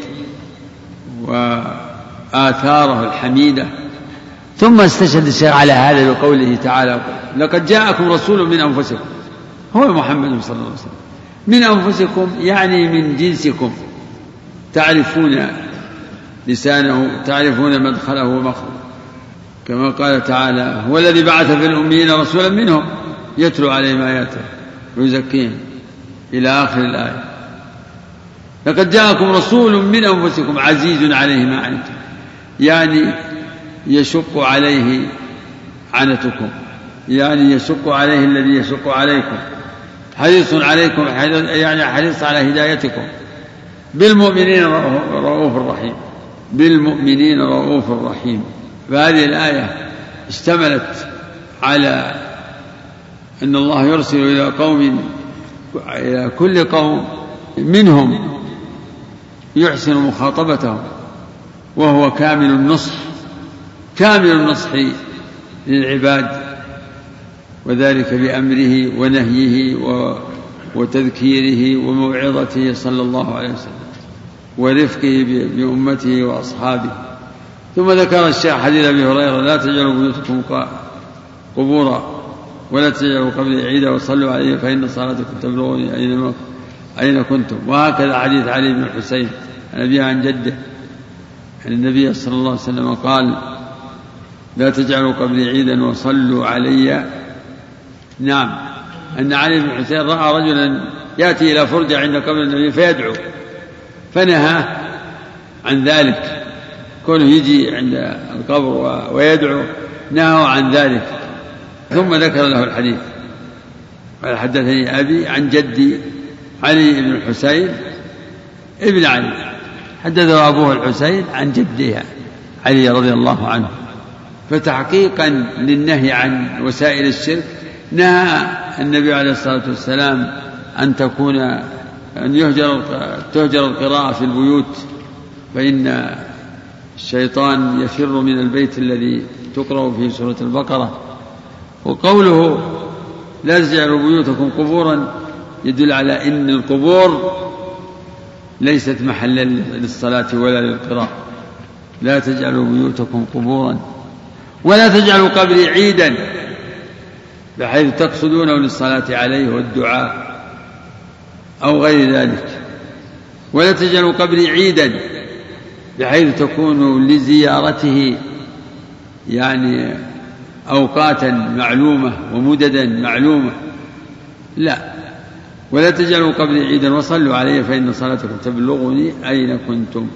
وآثاره الحميدة. ثم استشهد الشيخ على هذا بقوله تعالى لقد جاءكم رسول من أنفسكم هو محمد صلى الله عليه وسلم. من أنفسكم يعني من جنسكم. تعرفون لسانه تعرفون مدخله ومخرجه. كما قال تعالى هو الذي بعث في الأميين رسولا منهم. يتلو عليهم آياته ويزكيهم إلى آخر الآية. لقد جاءكم رسول من أنفسكم عزيز عليه ما عنتم. يعني يشق عليه عنتكم. يعني يشق عليه الذي يشق عليكم. حريص عليكم يعني حريص على هدايتكم. بالمؤمنين رؤوف رحيم. بالمؤمنين رؤوف رحيم. فهذه الآية اشتملت على أن الله يرسل إلى قوم إلى كل قوم منهم يحسن مخاطبتهم وهو كامل النصح. كامل النصح للعباد. وذلك بأمره ونهيه وتذكيره وموعظته صلى الله عليه وسلم ورفقه بأمته وأصحابه. ثم ذكر الشيخ حديث أبي هريرة لا تجعلوا بيوتكم قبورا ولا تجعلوا قبل عيدا وصلوا عليه فإن صلاتكم تبلغني أين أين كنتم. وهكذا حديث علي بن الحسين عن أبيه عن جده. أن النبي صلى الله عليه وسلم قال لا تجعلوا قبلي عيدا وصلوا علي نعم. أن علي بن حسين رأى رجلا يأتي إلى فرجة عند قبر النبي فيدعو. فنهى عن ذلك. كونه يجي عند القبر ويدعو نهوا عن ذلك. ثم ذكر له الحديث. قال حدثني أبي عن جدي علي بن الحسين ابن علي. حدثه أبوه الحسين عن جدها علي رضي الله عنه. فتحقيقا للنهي عن وسائل الشرك نهى النبي عليه الصلاة والسلام أن تكون أن يهجر تهجر القراءة في البيوت فإن الشيطان يفر من البيت الذي تقرأ فيه سورة البقرة. وقوله لا تجعلوا بيوتكم قبورا يدل على أن القبور ليست محلا للصلاة ولا للقراءة. لا تجعلوا بيوتكم قبورا ولا تجعلوا قبري عيدا. بحيث تقصدونه للصلاة عليه والدعاء أو غير ذلك. ولا تجعلوا قبري عيدا بحيث تكون لزيارته يعني أوقاتا معلومة ومددا معلومة. لا. ولا تجعلوا قبلي عيدا وصلوا علي فإن صلاتكم تبلغني أين كنتم.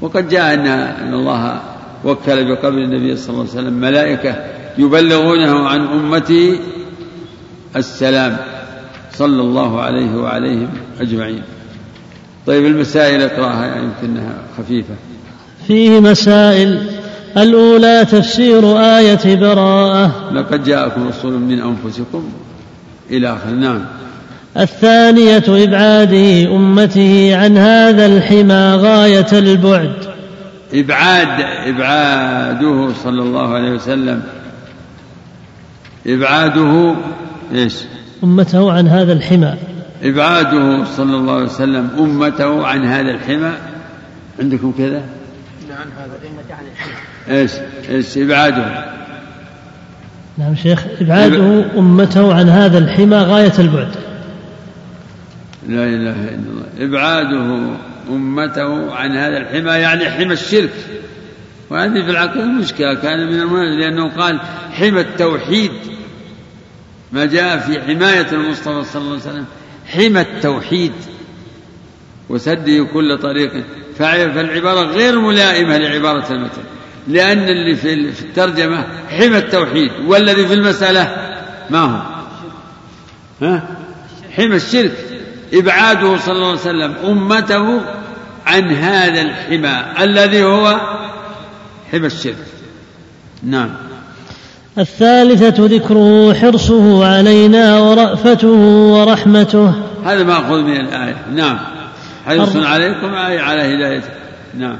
وقد جاء أن الله وكل بقبر النبي صلى الله عليه وسلم ملائكة يبلغونه عن أمتي السلام صلى الله عليه وعليهم أجمعين. طيب المسائل أقرأها يعني يمكنها خفيفة. فيه مسائل. الأولى تفسير آية براءة. لقد جاءكم رسول من أنفسكم إلى آخر. نعم. الثانية إبعاد أمته عن هذا الحمى غاية البعد. إبعاد إبعاده صلى الله عليه وسلم. إبعاده إيش؟ أمته عن هذا الحمى. إبعاده صلى الله عليه وسلم أمته عن هذا الحمى. عندكم كذا؟ عن هذا إيش؟ إيش إبعاده؟ نعم شيخ إبعاده أمته عن هذا الحمى غاية البعد. لا إله إلا الله. إبعاده أمته عن هذا الحمى يعني حمى الشرك. وهذه في العقيدة مشكلة. كان من المنازل لأنه قال حمى التوحيد. ما جاء في حماية المصطفى صلى الله عليه وسلم حمى التوحيد وسده كل طريق. فالعبارة غير ملائمة لعبارة المثل لأن اللي في الترجمة حمى التوحيد والذي في المسألة ما هو؟ ها؟ حمى الشرك. إبعاده صلى الله عليه وسلم أمته عن هذا الحمى الذي هو حمى الشرك. نعم. الثالثة ذكره حرصه علينا ورأفته ورحمته. هذا مأخوذ من الآية. نعم. حرص عليكم أي على هدايته نعم.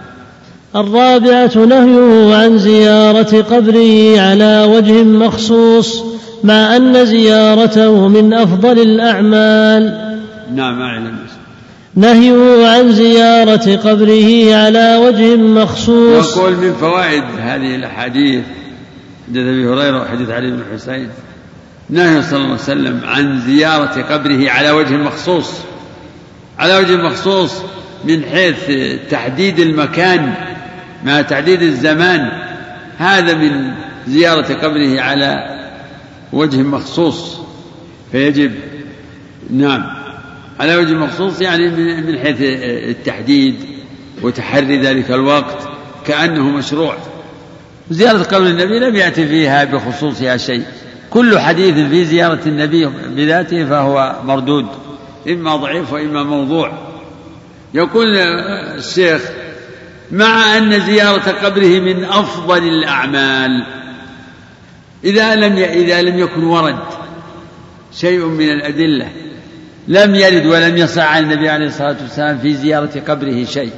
الرابعة نهيه عن زيارة قبره على وجه مخصوص مع أن زيارته من أفضل الأعمال. نعم أعلم نهيه عن زيارة قبره على وجه مخصوص. يقول من فوائد هذه الأحاديث حديث أبي هريرة وحديث علي بن الحسين نهي صلى الله عليه وسلم عن زيارة قبره على وجه مخصوص على وجه مخصوص من حيث تحديد المكان مع تحديد الزمان. هذا من زيارة قبره على وجه مخصوص. فيجب نعم على وجه مخصوص يعني من حيث التحديد وتحري ذلك الوقت كأنه مشروع. زيارة قبر النبي لم يأتي فيها بخصوصها شيء. كل حديث في زيارة النبي بذاته فهو مردود. إما ضعيف وإما موضوع. يقول الشيخ مع أن زيارة قبره من أفضل الأعمال إذا لم إذا لم يكن ورد شيء من الأدلة لم يرد ولم يصح عن النبي عليه الصلاة والسلام في زيارة قبره شيء.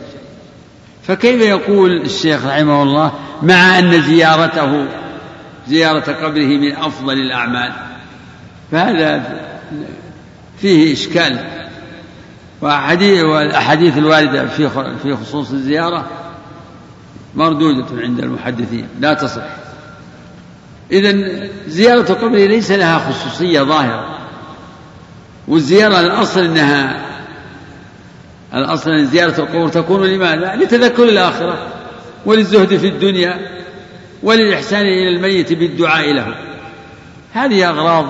فكيف يقول الشيخ رحمه الله مع أن زيارته زيارة قبره من أفضل الأعمال؟ فهذا فيه إشكال. والأحاديث الواردة في في خصوص الزيارة مردودة عند المحدثين لا تصح. إذا زيارة قبره ليس لها خصوصية ظاهرة والزيارة الأصل أنها الأصل أن زيارة القبور تكون لماذا؟ لتذكر الآخرة وللزهد في الدنيا وللإحسان إلى الميت بالدعاء له. هذه أغراض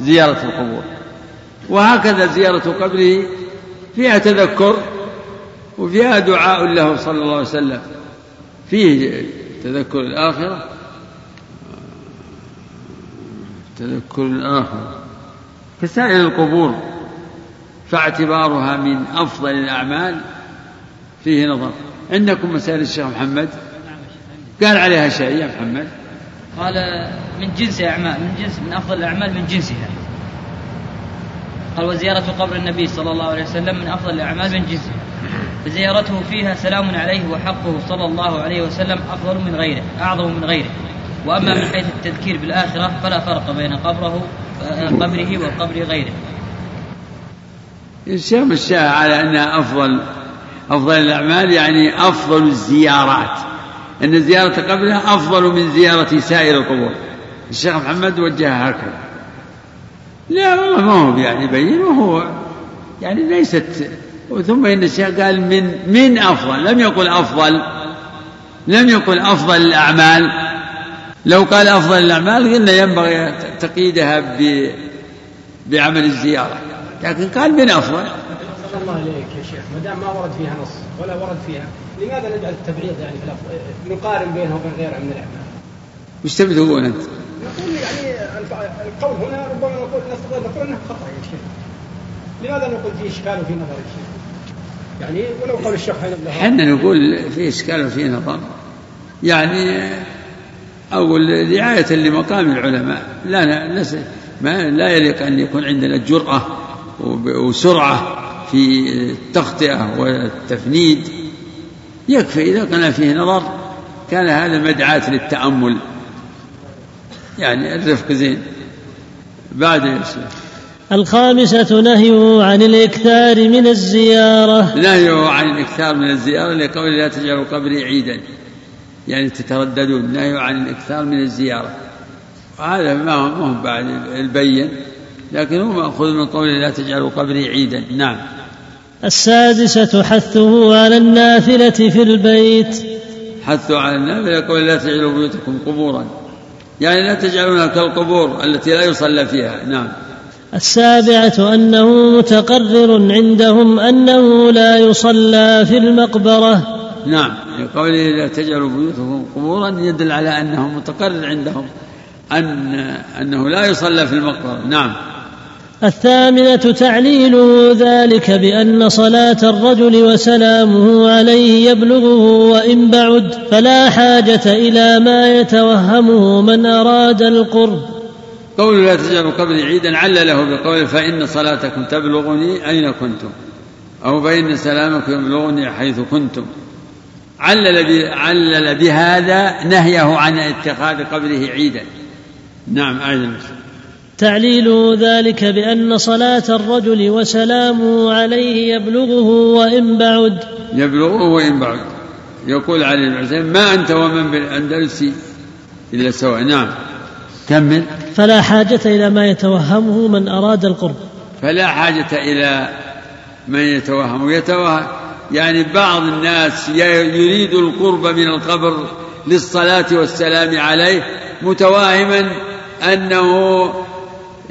زيارة القبور. وهكذا زيارة قبره فيها تذكر وفيها دعاء له صلى الله عليه وسلم. فيه تذكر الآخرة. تذكر الآخرة. كسائر القبور فاعتبارها من أفضل الأعمال فيه نظر. عندكم مسائل الشيخ محمد؟ قال عليها شيء يا محمد. قال من جنس أعمال من جنس من أفضل الأعمال من جنسها. قال وزيارة قبر النبي صلى الله عليه وسلم من أفضل الأعمال من جنسها. فزيارته فيها سلام عليه وحقه صلى الله عليه وسلم أفضل من غيره أعظم من غيره. وأما من حيث التذكير بالآخرة فلا فرق بين قبره قبره وقبر غيره. الشيخ الشاه على أنها أفضل أفضل الأعمال يعني أفضل الزيارات. أن زيارة قبرها أفضل من زيارة سائر القبور. الشيخ محمد وجهها هكذا. لا والله ما هو يعني يبين وهو يعني ليست. ثم إن الشيخ قال من من أفضل لم يقل أفضل لم يقل أفضل الأعمال. لو قال أفضل الأعمال قلنا ينبغي تقييدها بعمل الزيارة. لكن قال من أفضل. صلى الله عليك يا شيخ ما دام ما ورد فيها نص ولا ورد فيها لماذا نجعل التبعيض يعني في الأفضل؟ نقارن بينها وبين غيرها من الأعمال وش تبي تقول أنت؟ نقول يعني القول هنا ربما نقول نستطيع نقول انه خطأ يا شيخ. لماذا نقول في إشكال وفي نظر يا شيخ؟ يعني ولو قول الشيخ إحنا نقول في إشكال وفي نظر. يعني أقول رعاية لمقام العلماء لا لا, ما لا يليق أن يكون عندنا جرأة وسرعة في التخطئة والتفنيد. يكفي إذا كان فيه نظر كان هذا مدعاة للتأمل. يعني الرفق زين. بعد يا شيخ الخامسة نهيه عن الإكثار من الزيارة. نهيه عن الإكثار من الزيارة لقول لا تجعلوا قبري عيدا. يعني تترددون. نهيه عن الإكثار من الزيارة. هذا ما هو بعد البين. لكن هو مأخوذ من قول لا تجعلوا قبري عيدا. نعم. السادسة حثه على النافلة في البيت. حثه على النافلة يقول لا تجعلوا بيوتكم قبورا. يعني لا تجعلونها كالقبور التي لا يصلى فيها. نعم. السابعة أنه متقرر عندهم أنه لا يصلى في المقبرة. نعم. لقوله لا تجعلوا بيوتكم قبورا يدل على أنه متقرر عندهم أن أنه لا يصلى في المقبرة. نعم. الثامنة تعليله ذلك بأن صلاة الرجل وسلامه عليه يبلغه وإن بعد فلا حاجة إلى ما يتوهمه من أراد القرب. قول لا تجعلوا قبري عيدا علله بقول فإن صلاتكم تبلغني أين كنتم؟ أو فإن سلامكم يبلغني حيث كنتم. علل علل بهذا نهيه عن اتخاذ قبره عيدا. نعم أيضا تعليل ذلك بأن صلاة الرجل وسلامه عليه يبلغه وإن بعد. يبلغه وإن بعد. يقول علي بن ما أنت ومن بالأندلس إلا سواء نعم. كمل فلا حاجة إلى ما يتوهمه من أراد القرب. فلا حاجة إلى من يتوهم يتوهم يعني بعض الناس يريد القرب من القبر للصلاة والسلام عليه متواهما أنه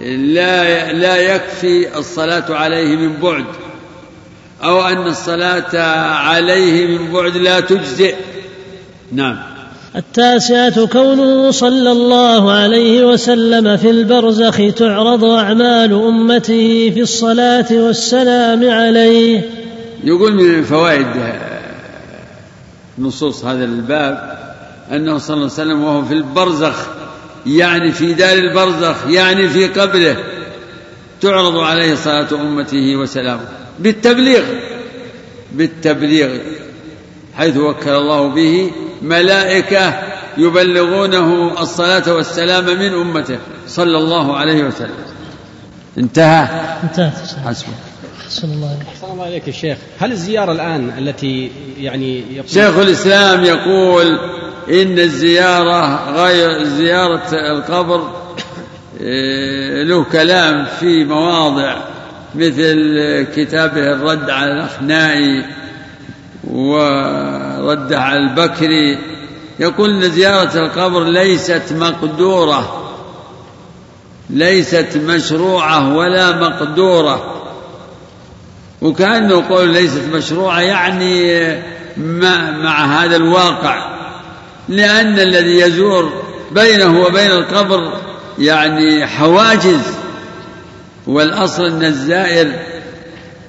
لا لا يكفي الصلاة عليه من بعد أو أن الصلاة عليه من بعد لا تجزئ. نعم. التاسعة كونه صلى الله عليه وسلم في البرزخ تعرض أعمال أمته في الصلاة والسلام عليه. يقول من فوائد نصوص هذا الباب أنه صلى الله عليه وسلم وهو في البرزخ يعني في دار البرزخ يعني في قبره تعرض عليه صلاة أمته وسلامه. بالتبليغ بالتبليغ حيث وكل الله به ملائكة يبلغونه الصلاة والسلام من أمته صلى الله عليه وسلم. انتهى؟ انتهى. حسبك. أحسن الله عليك أحسن الله عليك يا شيخ. هل الزيارة الآن التي يعني يقول شيخ الإسلام يقول إن الزيارة غير زيارة القبر إيه، له كلام في مواضع مثل كتابه الرد على الأخنائي ورد على البكري يقول إن زيارة القبر ليست مقدورة ليست مشروعة ولا مقدورة. وكأنه قول ليست مشروعة يعني مع, مع هذا الواقع. لأن الذي يزور بينه وبين القبر يعني حواجز والأصل أن الزائر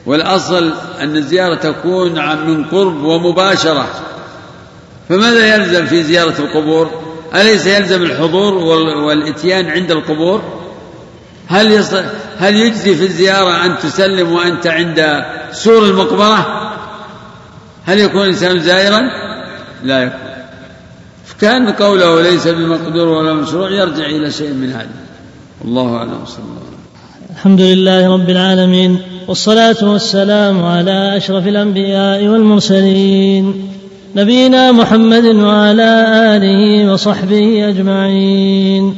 والأصل أن الزيارة تكون من قرب ومباشرة. فماذا يلزم في زيارة القبور؟ أليس يلزم الحضور والإتيان عند القبور؟ هل يصل هل يجزي في الزيارة أن تسلم وأنت عند سور المقبرة؟ هل يكون الإنسان زائرا؟ لا يكون. كان قوله ليس بمقدور ولا مشروع يرجع إلى شيء من هذا. الله أعلم. صلى الله عليه وسلم. الحمد لله رب العالمين والصلاة والسلام على أشرف الأنبياء والمرسلين نبينا محمد وعلى آله وصحبه أجمعين.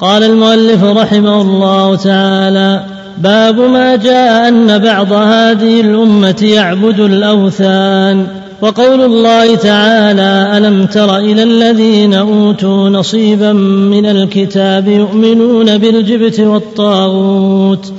قال المؤلف رحمه الله تعالى باب ما جاء أن بعض هذه الأمة يعبد الأوثان. وقول الله تعالى ألم تر إلى الذين أوتوا نصيبا من الكتاب يؤمنون بالجبت والطاغوت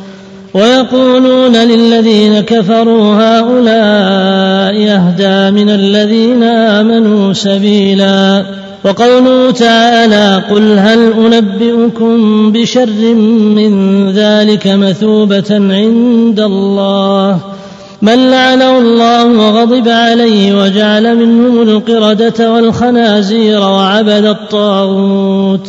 ويقولون للذين كفروا هؤلاء أهدى من الذين آمنوا سبيلا وقوله تعالى قل هل أنبئكم بشر من ذلك مثوبة عند الله من لعنه الله وغضب عليه وجعل منهم القردة والخنازير وعبد الطاغوت.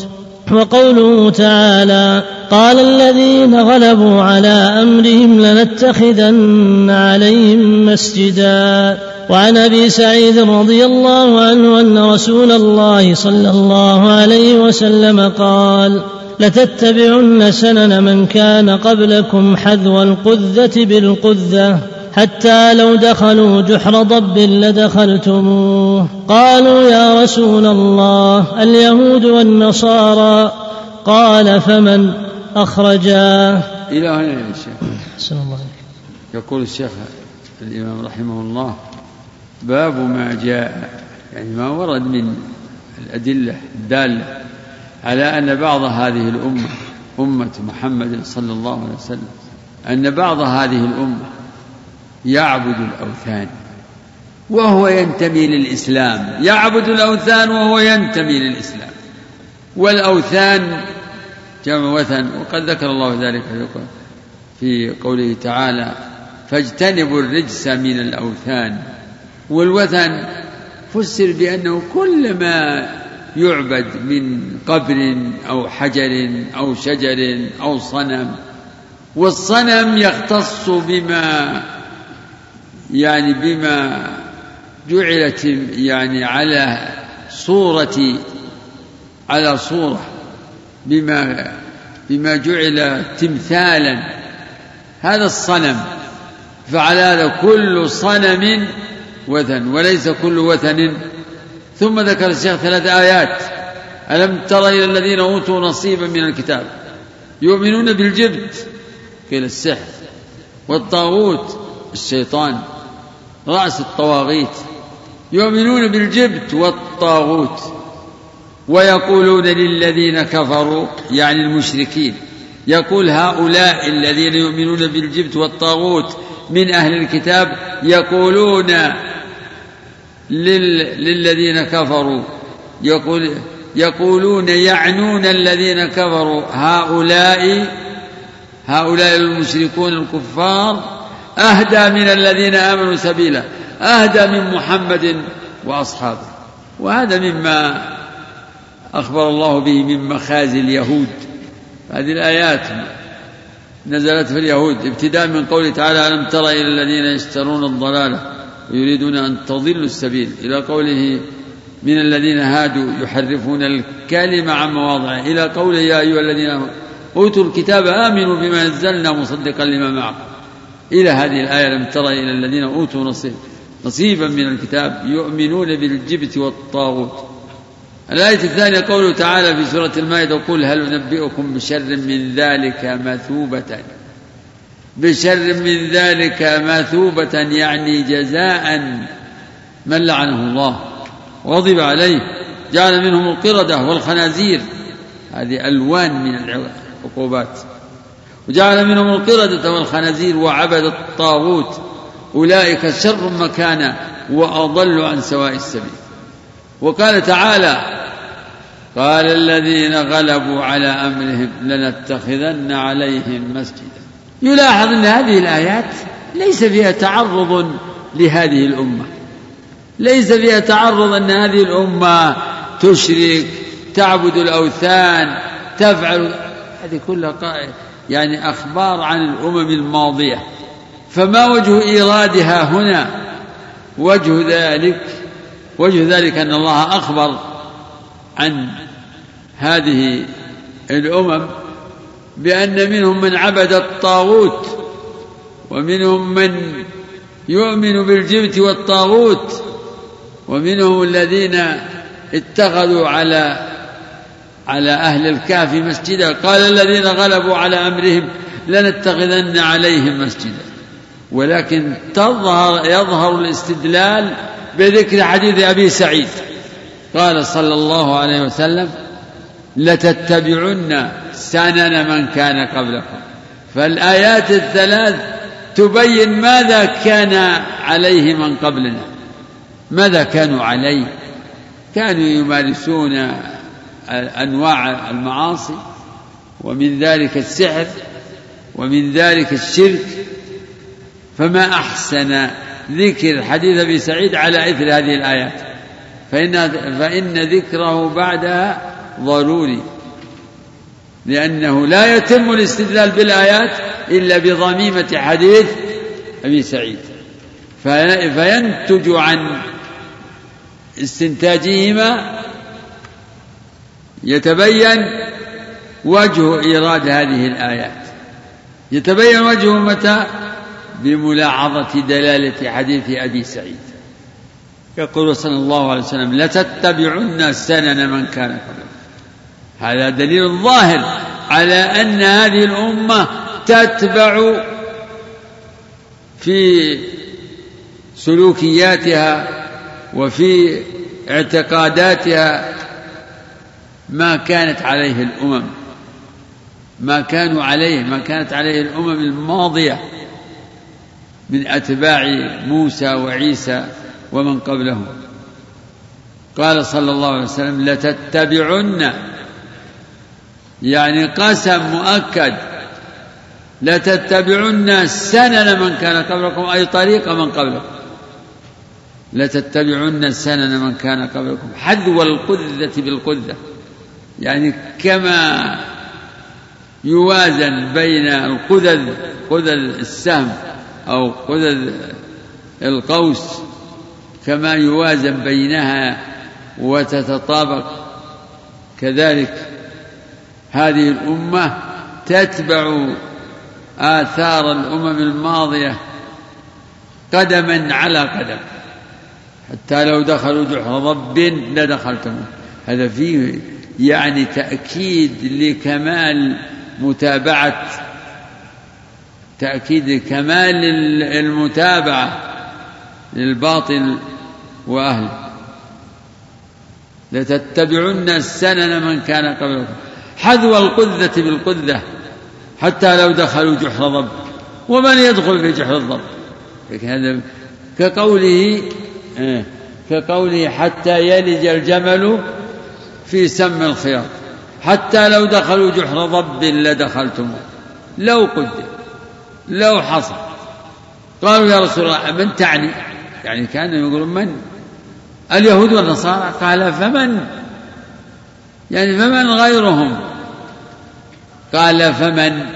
وقوله تعالى قال الذين غلبوا على أمرهم لنتخذن عليهم مسجدا. وعن أبي سعيد رضي الله عنه أن رسول الله صلى الله عليه وسلم قال لتتبعن سنن من كان قبلكم حذو القذة بالقذة. حتى لو دخلوا جحر ضب لدخلتموه. قالوا يا رسول الله اليهود والنصارى. قال فمن أخرجاه إلى هنا يا شيخ. الله. يقول الشيخ الإمام رحمه الله باب ما جاء يعني ما ورد من الأدلة الدالة على أن بعض هذه الأمة أمة محمد صلى الله عليه وسلم أن بعض هذه الأمة يعبد الأوثان وهو ينتمي للإسلام. يعبد الأوثان وهو ينتمي للإسلام. والأوثان جمع وثن وقد ذكر الله ذلك في قوله تعالى فاجتنبوا الرجس من الأوثان. والوثن فسر بأنه كل ما يعبد من قبر أو حجر أو شجر أو صنم والصنم يختص بما يعني بما جعلت يعني على صورة على صورة بما بما جعل تمثالا. هذا الصنم. فعلى هذا كل صنم وثن وليس كل وثن. ثم ذكر الشيخ ثلاث آيات. ألم تر إلى الذين أوتوا نصيبا من الكتاب؟ يؤمنون بالجبت. قيل السحر والطاغوت الشيطان. رأس الطواغيت يؤمنون بالجبت والطاغوت ويقولون للذين كفروا يعني المشركين يقول هؤلاء الذين يؤمنون بالجبت والطاغوت من أهل الكتاب يقولون لل للذين كفروا يقول يقولون يعنون الذين كفروا هؤلاء هؤلاء المشركون الكفار أهدى من الذين آمنوا سبيلا. أهدى من محمد وأصحابه. وهذا مما أخبر الله به من مخازي اليهود. هذه الآيات نزلت في اليهود. ابتداء من قوله تعالى ألم تر إلى الذين يشترون الضلالة ويريدون أن تضلوا السبيل؟ إلى قوله من الذين هادوا يحرفون الكلمة عن مواضعه. إلى قوله يا أيها الذين أوتوا الكتاب آمنوا بما نزلنا مصدقا لما معكم. إلى هذه الآية لم تر إلى الذين أوتوا نصيب. نصيبا من الكتاب يؤمنون بالجبت والطاغوت. الآية الثانية قوله تعالى في سورة المائدة قل هل أنبئكم بشر من ذلك مثوبة؟ بشر من ذلك مثوبة يعني جزاء من لعنه الله. وغضب عليه. جعل منهم القردة والخنازير. هذه ألوان من العقوبات. وجعل منهم القردة والخنازير وعبد الطاغوت. أولئك شر مكانا وأضل عن سواء السبيل. وقال تعالى قال الذين غلبوا على أمرهم لنتخذن عليهم مسجدا. يلاحظ أن هذه الآيات ليس فيها تعرض لهذه الأمة. ليس فيها تعرض أن هذه الأمة تشرك تعبد الأوثان تفعل. هذه كلها يعني أخبار عن الأمم الماضية. فما وجه إيرادها هنا؟ وجه ذلك وجه ذلك أن الله أخبر عن هذه الأمم بأن منهم من عبد الطاغوت ومنهم من يؤمن بالجبت والطاغوت ومنهم الذين اتخذوا على على أهل الكهف مسجدا. قال الذين غلبوا على أمرهم لنتخذن عليهم مسجدا. ولكن تظهر يظهر الاستدلال بذكر حديث أبي سعيد. قال صلى الله عليه وسلم لتتبعن سنن من كان قبلكم. فالآيات الثلاث تبين ماذا كان عليه من قبلنا. ماذا كانوا عليه؟ كانوا يمارسون أنواع المعاصي ومن ذلك السحر ومن ذلك الشرك. فما أحسن ذكر حديث أبي سعيد على إثر هذه الآيات؟ فإن, فإن ذكره بعدها ضروري لأنه لا يتم الاستدلال بالآيات إلا بضميمة حديث أبي سعيد. فينتج عن استنتاجهما يتبين وجه إيراد هذه الآيات. يتبين وجهه متى؟ بملاحظة دلالة حديث أبي سعيد. يقول صلى الله عليه وسلم لتتبعن سنن من كان قبلكم هذا دليل ظاهر على أن هذه الأمة تتبع في سلوكياتها وفي اعتقاداتها ما كانت عليه الأمم ما كانوا عليه ما كانت عليه الأمم الماضية من أتباع موسى وعيسى ومن قبلهم. قال صلى الله عليه وسلم لتتبعن. يعني قسم مؤكد لتتبعن سنن من كان قبلكم أي طريق من قبلكم. لتتبعن سنن من كان قبلكم حذو القذة بالقذة. يعني كما يوازن بين القذذ قذذ السهم أو قذذ القوس كما يوازن بينها وتتطابق. كذلك هذه الأمة تتبع آثار الأمم الماضية قدما على قدم. حتى لو دخلوا جحر ضب لدخلتم. هذا فيه يعني تأكيد لكمال متابعة تأكيد لكمال المتابعة للباطل وأهله. لتتبعن السنن من كان قبلكم. حذو القذة بالقذة حتى لو دخلوا جحر ضب ومن يدخل في جحر الضب؟ هذا كقوله آه، كقوله حتى يلج الجمل في سم الخياط. حتى لو دخلوا جحر ضب لدخلتموه لو قدر لو حصل. قالوا يا رسول الله من تعني؟ يعني كانوا يقولون من؟ اليهود والنصارى؟ قال فمن؟ يعني فمن غيرهم؟ قال فمن؟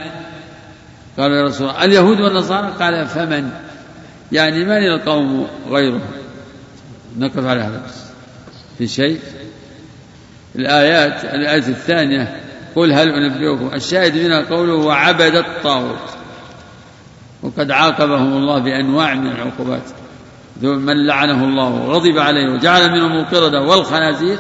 قال يا رسول الله اليهود والنصارى؟ قال فمن؟ يعني من القوم غيرهم؟ نقف على هذا بس. في شيء؟ الآيات الآية الثانية قل هل أنبئكم؟ الشاهد منها قوله وعبد الطاغوت. وقد عاقبهم الله بأنواع من العقوبات. من لعنه الله وغضب عليه وجعل منهم القردة والخنازير.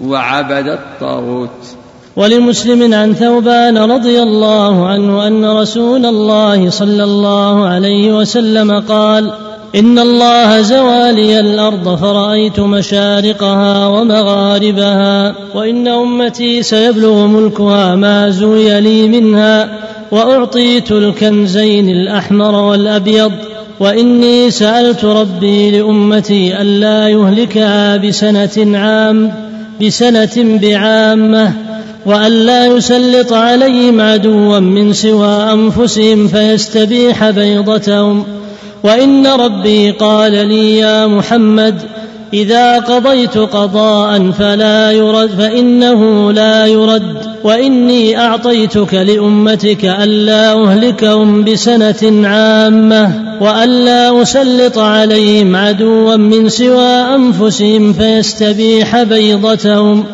وعبد الطاغوت. ولمسلم عن ثوبان رضي الله عنه أن رسول الله صلى الله عليه وسلم قال ان الله زوى لي الأرض فرايت مشارقها ومغاربها وان امتي سيبلغ ملكها ما زوي لي منها واعطيت الكنزين الاحمر والابيض واني سالت ربي لامتي الا يهلكها بسنه عام بسنه بعامه والا يسلط عليهم عدوا من سوى انفسهم فيستبيح بيضتهم وإن ربي قال لي يا محمد إذا قضيت قضاء فلا يرد فإنه لا يرد وإني أعطيتك لأمتك ألا أهلكهم بسنة عامة وألا أسلط عليهم عدوا من سوى أنفسهم فيستبيح بيضتهم.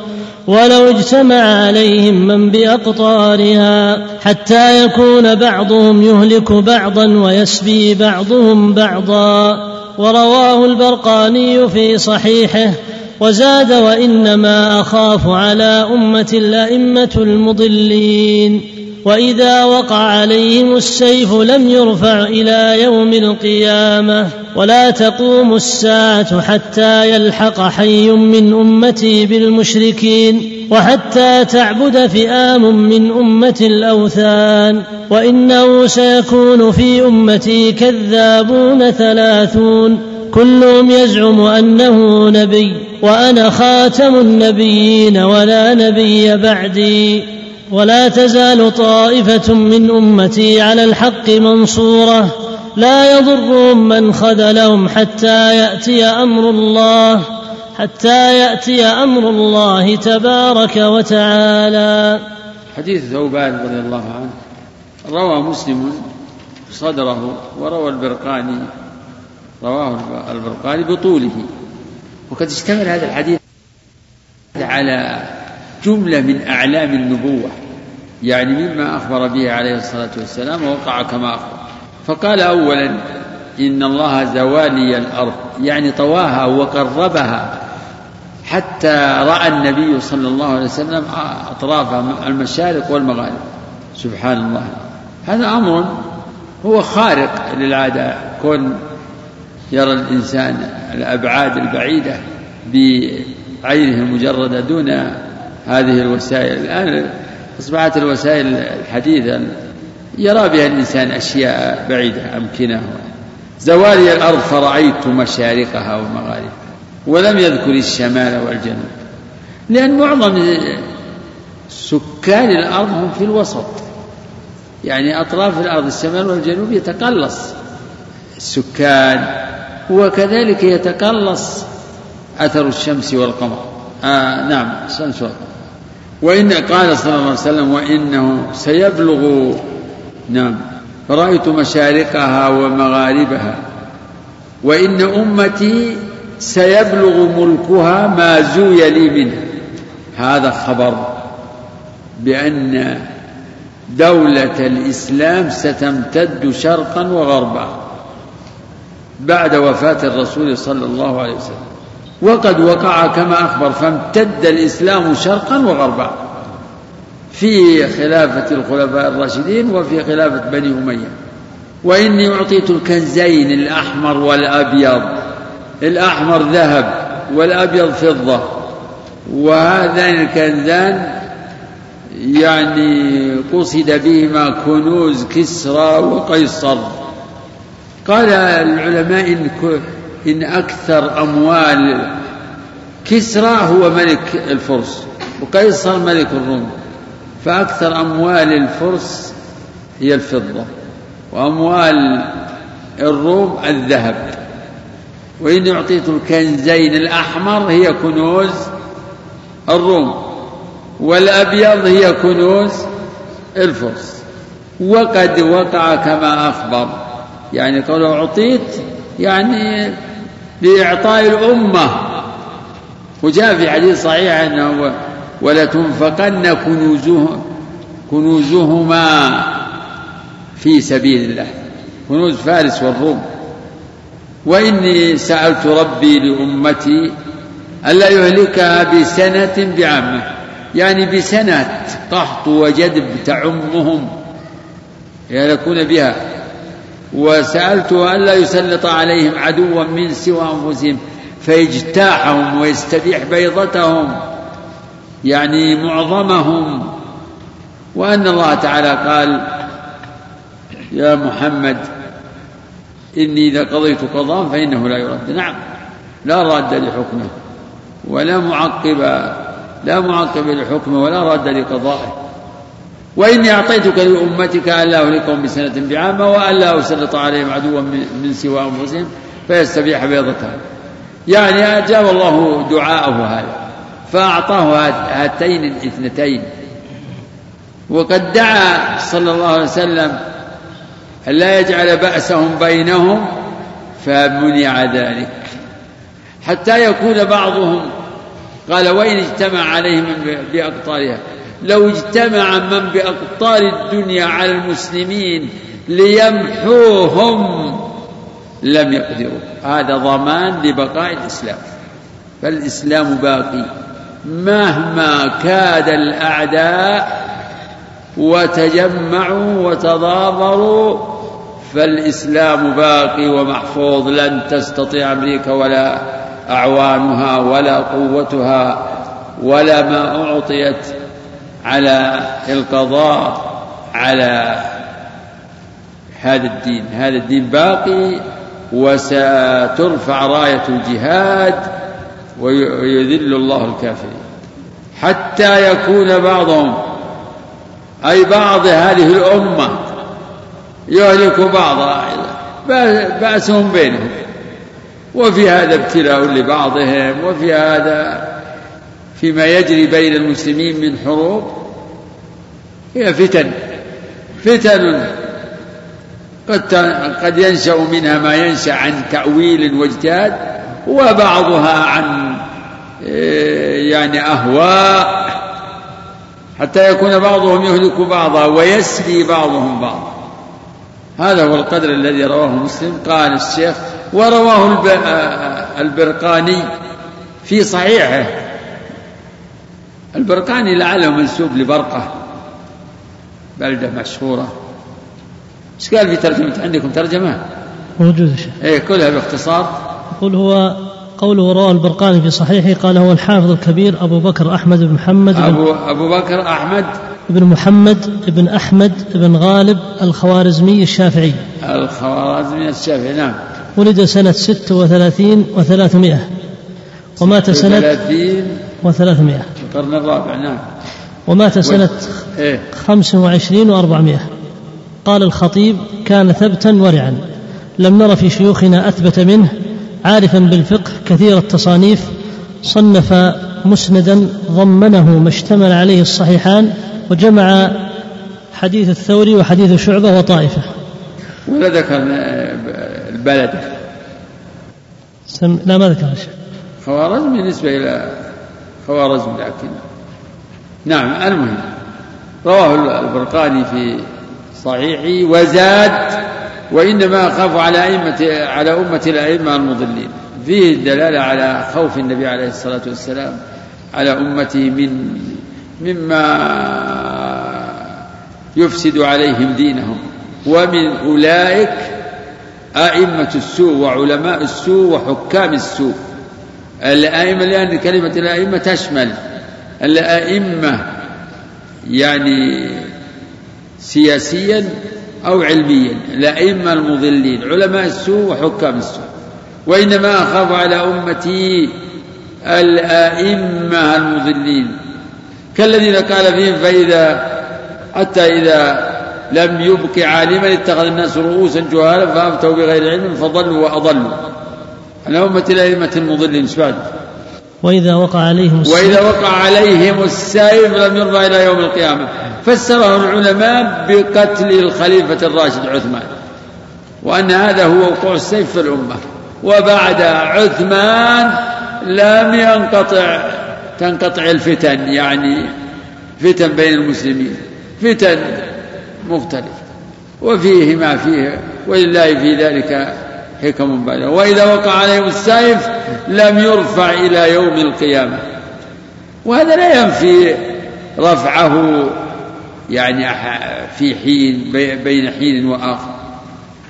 ولو اجتمع عليهم من بأقطارها حتى يكون بعضهم يهلك بعضا ويسبي بعضهم بعضا. ورواه البرقاني في صحيحه وزاد وإنما أخاف على أمة الأئمة المضلين. وإذا وقع عليهم السيف لم يرفع إلى يوم القيامة ولا تقوم الساعة حتى يلحق حي من أمتي بالمشركين وحتى تعبد فئام من أمة الأوثان وإنه سيكون في أمتي كذابون ثلاثون كلهم يزعم أنه نبي وأنا خاتم النبيين ولا نبي بعدي ولا تزال طائفة من أمتي على الحق منصورة. لا يضرهم من خذلهم حتى يأتي أمر الله حتى يأتي أمر الله تبارك وتعالى. حديث ثوبان رضي الله عنه. روى مسلم صدره وروى البرقاني رواه البرقاني بطوله. وقد اشتمل هذا الحديث على جملة من أعلام النبوة. يعني مما أخبر به عليه الصلاة والسلام ووقع كما أخبر. فقال أولا إن الله زوالي الأرض يعني طواها وقربها حتى رأى النبي صلى الله عليه وسلم أطراف المشارق والمغارب. سبحان الله. هذا أمر هو خارق للعادة كون يرى الإنسان الأبعاد البعيدة بعينه المجردة دون هذه الوسائل. الآن أصبحت الوسائل الحديثة يرى بها الإنسان أشياء بعيدة أمكنة. زوالي الأرض فرأيت مشارقها ومغاربها ولم يذكر الشمال والجنوب. لأن معظم سكان الأرض هم في الوسط. يعني أطراف الأرض الشمال والجنوب يتقلص السكان وكذلك يتقلص أثر الشمس والقمر. آه نعم الشمس والقمر. وإن قال صلى الله عليه وسلم وإنه سيبلغ نعم رأيت مشارقها ومغاربها وإن أمتي سيبلغ ملكها ما زوي لي منها. هذا خبر بأن دولة الإسلام ستمتد شرقا وغربا بعد وفاة الرسول صلى الله عليه وسلم. وقد وقع كما أخبر فامتد الإسلام شرقا وغربا في خلافة الخلفاء الراشدين وفي خلافة بني أمية. وإني أعطيت الكنزين الأحمر والأبيض الأحمر ذهب والأبيض فضة. وهذان الكنزان يعني قصد بهما كنوز كسرى وقيصر. قال العلماء إن, إن أكثر أموال كسرى هو ملك الفرس وقيصر ملك الروم فأكثر أموال الفرس هي الفضة وأموال الروم الذهب. وإن أعطيت الكنزين الأحمر هي كنوز الروم والأبيض هي كنوز الفرس. وقد وقع كما أخبر يعني قالوا أعطيت يعني لإعطاء الأمة. وجاء في حديث صحيح أنه ولتنفقن كنوزهم كنوزهما في سبيل الله. كنوز فارس والروم. وإني سألت ربي لأمتي ألا يهلكها بسنة بعامة. يعني بسنة قحط وجدب تعمهم يهلكون بها. وسألته ألا يسلط عليهم عدوا من سوى أنفسهم فيجتاحهم ويستبيح بيضتهم يعني معظمهم. وأن الله تعالى قال يا محمد إني إذا قضيت قضاء فإنه لا يرد. نعم لا راد لحكمه ولا معقب لا معقب لحكمه ولا راد لقضائه. وإني أعطيتك لأمتك ألا أهلكهم بسنة بعامة وألا أسلط عليهم عدوا من سوى أنفسهم فيستبيح بيضتهم يعني أجاب الله دعاءه هذا فأعطاه هاتين الاثنتين. وقد دعا صلى الله عليه وسلم أن لا يجعل بأسهم بينهم فمنع ذلك. حتى يكون بعضهم قال وإن اجتمع عليهم بأقطارها. لو اجتمع من بأقطار الدنيا على المسلمين ليمحوهم لم يقدروا. هذا ضمان لبقاء الإسلام. فالإسلام باقي. مهما كاد الأعداء وتجمعوا وتضافروا فالإسلام باقي ومحفوظ. لن تستطيع أمريكا ولا أعوانها ولا قوتها ولا ما أعطيت على القضاء على هذا الدين. هذا الدين باقي وسترفع راية الجهاد ويذل الله الكافرين. حتى يكون بعضهم أي بعض هذه الأمة يهلك بعضها بأسهم بينهم. وفي هذا ابتلاء لبعضهم وفي هذا فيما يجري بين المسلمين من حروب هي فتن. فتن قد قد ينشأ منها ما ينشأ عن تأويل واجتهاد وبعضها عن إيه، يعني أهواء حتى يكون بعضهم يهلك بعضا ويسبي بعضهم بعضا. هذا هو القدر الذي رواه مسلم. قال الشيخ ورواه البرقاني في صحيحه. البرقاني لعله منسوب لبرقة بلدة مشهورة. إيش قال في ترجمة؟ عندكم ترجمة؟ موجودة شيخ. إيه كلها باختصار. يقول هو قوله رواه البرقاني في صحيحه قال هو الحافظ الكبير أبو بكر أحمد بن محمد بن أبو, أبو بكر أحمد. بن محمد بن أحمد بن غالب الخوارزمي الشافعي. الخوارزمي الشافعي نعم. ولد سنة ست وثلاثين وثلاثمائة ومات سنة وثلاثمائة. القرن الرابع نعم. ومات سنة إيه؟ خمس وعشرين وأربعمائة. قال الخطيب كان ثبتا ورعا. لم نر في شيوخنا أثبت منه. عارفا بالفقه كثير التصانيف. صنف مسندا ضمنه ما اشتمل عليه الصحيحان وجمع حديث الثوري وحديث شعبة وطائفة. ولا ذكر البلد. سم... لا ما ذكر شيء خوارزم بالنسبة إلى خوارزم لكن نعم المهم رواه البرقاني في صحيحي وزاد وإنما أخاف على أئمة على أمة الأئمة المضلين. فيه الدلالة على خوف النبي عليه الصلاة والسلام على أمته من مما يفسد عليهم دينهم. ومن أولئك أئمة السوء وعلماء السوء وحكام السوء. الأئمة لأن كلمة الأئمة تشمل. الأئمة يعني سياسيا أو علميا. الأئمة المضلين علماء السوء وحكام السوء. وإنما أخاف على أمتي الأئمة المضلين. كالذين قال فيهم فإذا حتى إذا لم يبق عالما اتخذ الناس رؤوسا جهالا فأفتوا بغير علم فضلوا وأضلوا. على أمة الأئمة المضلين إيش بعد؟ وإذا وقع عليهم السيف وإذا وقع عليهم السيف لم يرضى إلى يوم القيامة. فسره العلماء بقتل الخليفة الراشد عثمان وأن هذا هو وقوع السيف في الأمة. وبعد عثمان لم ينقطع تنقطع الفتن يعني فتن بين المسلمين فتن مختلفة. وفيه ما فيه ولله في ذلك حكم بالغة وإذا وقع عليهم السيف لم يرفع إلى يوم القيامة. وهذا لا ينفي رفعه يعني في حين بين حين وآخر.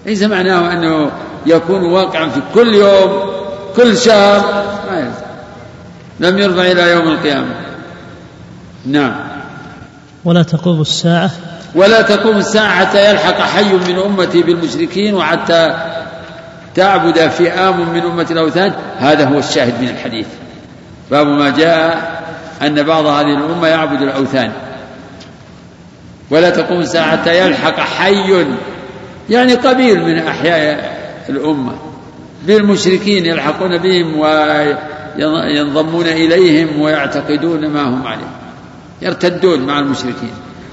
ليس معناه أنه يكون واقعا في كل يوم كل شهر. ما لم يرفع إلى يوم القيامة. نعم. ولا تقوم الساعة. ولا تقوم الساعة حتى يلحق حي من أمتي بالمشركين وحتى تعبد فئام من أمة الأوثان هذا هو الشاهد من الحديث. باب ما جاء أن بعض هذه الأمة يعبد الأوثان. ولا تقوم الساعة حتى يلحق حي يعني قبيل من أحياء الأمة. بالمشركين يلحقون بهم وينضمون إليهم ويعتقدون ما هم عليه. يرتدون مع المشركين.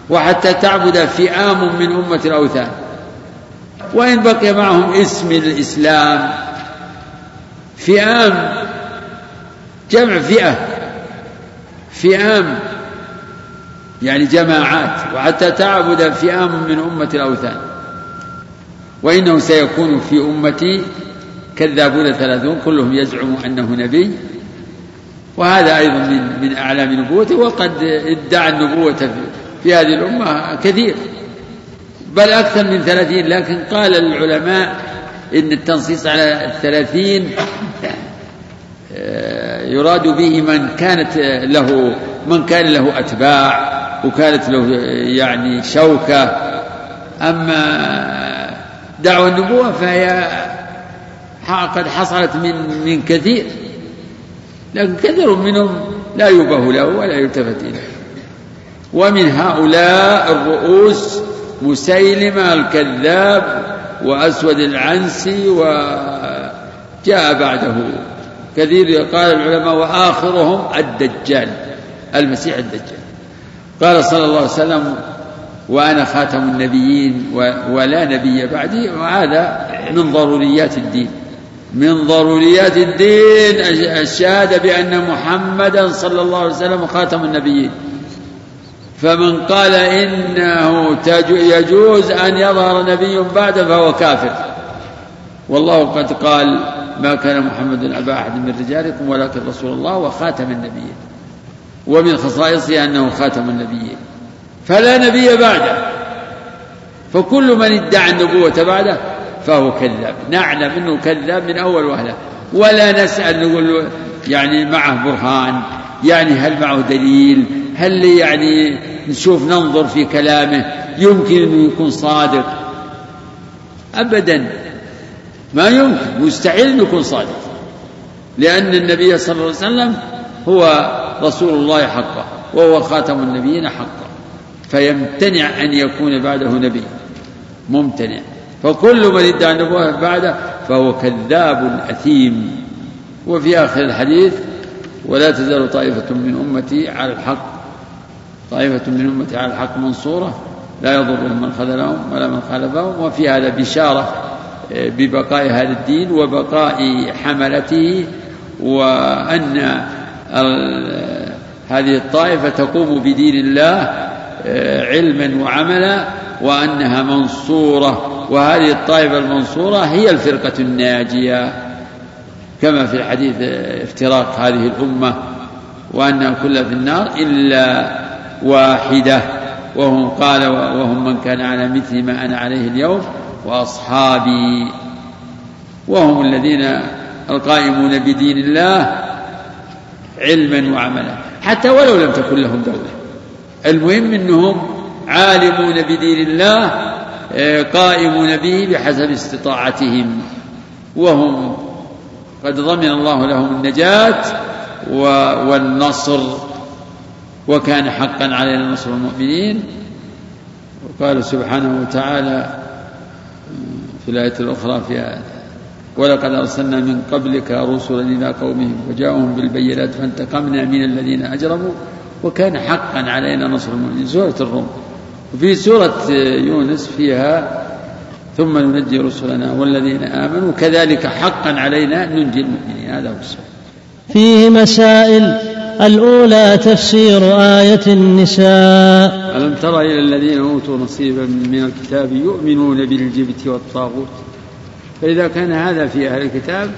وحتى تعبد فئام من أمة الأوثان. وإن بقي معهم اسم الإسلام فئام جمع فئة فئام يعني جماعات وحتى تعبد فئام من أمة الأوثان وإنه سيكون في أمتي كذابون ثلاثون كلهم يزعم أنه نبي. وهذا أيضا من من أعلام نبوته وقد ادعى النبوة في هذه الأمة كثير. بل أكثر من ثلاثين لكن قال العلماء إن التنصيص على الثلاثين آه، يراد به من كانت له من كان له أتباع وكانت له يعني شوكة. أما دعوى النبوة فهي قد حصلت من من كثير لكن كثير منهم لا يبه له ولا يلتفت إليه. ومن هؤلاء الرؤوس مسيلمة الكذاب وأسود العنسي وجاء بعده. كثير قال العلماء وآخرهم الدجال المسيح الدجال. قال صلى الله عليه وسلم وأنا خاتم النبيين ولا نبي بعدي وهذا من ضروريات الدين. من ضروريات الدين الشهادة بأن محمدا صلى الله عليه وسلم خاتم النبيين. فمن قال إنه يجوز أن يظهر نبي بعد فهو كافر. والله قد قال ما كان محمد أبا أحد من رجالكم ولكن رسول الله وخاتم النبيين. ومن خصائصه أنه خاتم النبيين. فلا نبي بعده. فكل من ادعى النبوة بعده فهو كذاب. نعلم أنه كذاب من أول وهلة. ولا نسأل نقول يعني معه برهان يعني هل معه دليل؟ هل يعني نشوف ننظر في كلامه؟ يمكن أنه يكون صادق. أبدا. ما يمكن. مستحيل أن يكون صادق. لأن النبي صلى الله عليه وسلم هو رسول الله حقا وهو خاتم النبيين حقا. فيمتنع أن يكون بعده نبي. ممتنع. فكل من ادعى النبوة بعده فهو كذاب أثيم. وفي آخر الحديث ولا تزال طائفة من أمتي على الحق طائفة من أمتي على الحق منصورة لا يضرهم من خذلهم ولا من خالفهم وفي هذا بشارة آه، ببقاء هذا الدين وبقاء حملته وأن هذه الطائفة تقوم بدين الله آه، علما وعملا وأنها منصورة. وهذه الطائفة المنصورة هي الفرقة الناجية كما في الحديث آه، افتراق هذه الأمة وأنها كلها في النار إلا واحدة وهم قال وهم من كان على مثل ما أنا عليه اليوم وأصحابي. وهم الذين القائمون بدين الله علما وعملا. حتى ولو لم تكن لهم دولة. المهم أنهم عالمون بدين الله آه، قائمون به بحسب استطاعتهم. وهم قد ضمن الله لهم النجاة والنصر. وكان حقا علينا نصر المؤمنين. وقال سبحانه وتعالى في الآية الأخرى في ولقد أرسلنا من قبلك رسلا إلى قومهم وجاءهم بالبينات فانتقمنا من الذين أجرموا. وكان حقا علينا نصر المؤمنين. سورة الروم. وفي سورة يونس فيها ثم ننجي رسلنا والذين آمنوا. كذلك حقا علينا ننجي المؤمنين. هذا هو السؤال فيه مسائل الأولى تفسير آية النساء. ألم تر إلى الذين أوتوا نصيبا من الكتاب يؤمنون بالجبت والطاغوت؟ فإذا كان هذا في أهل الكتاب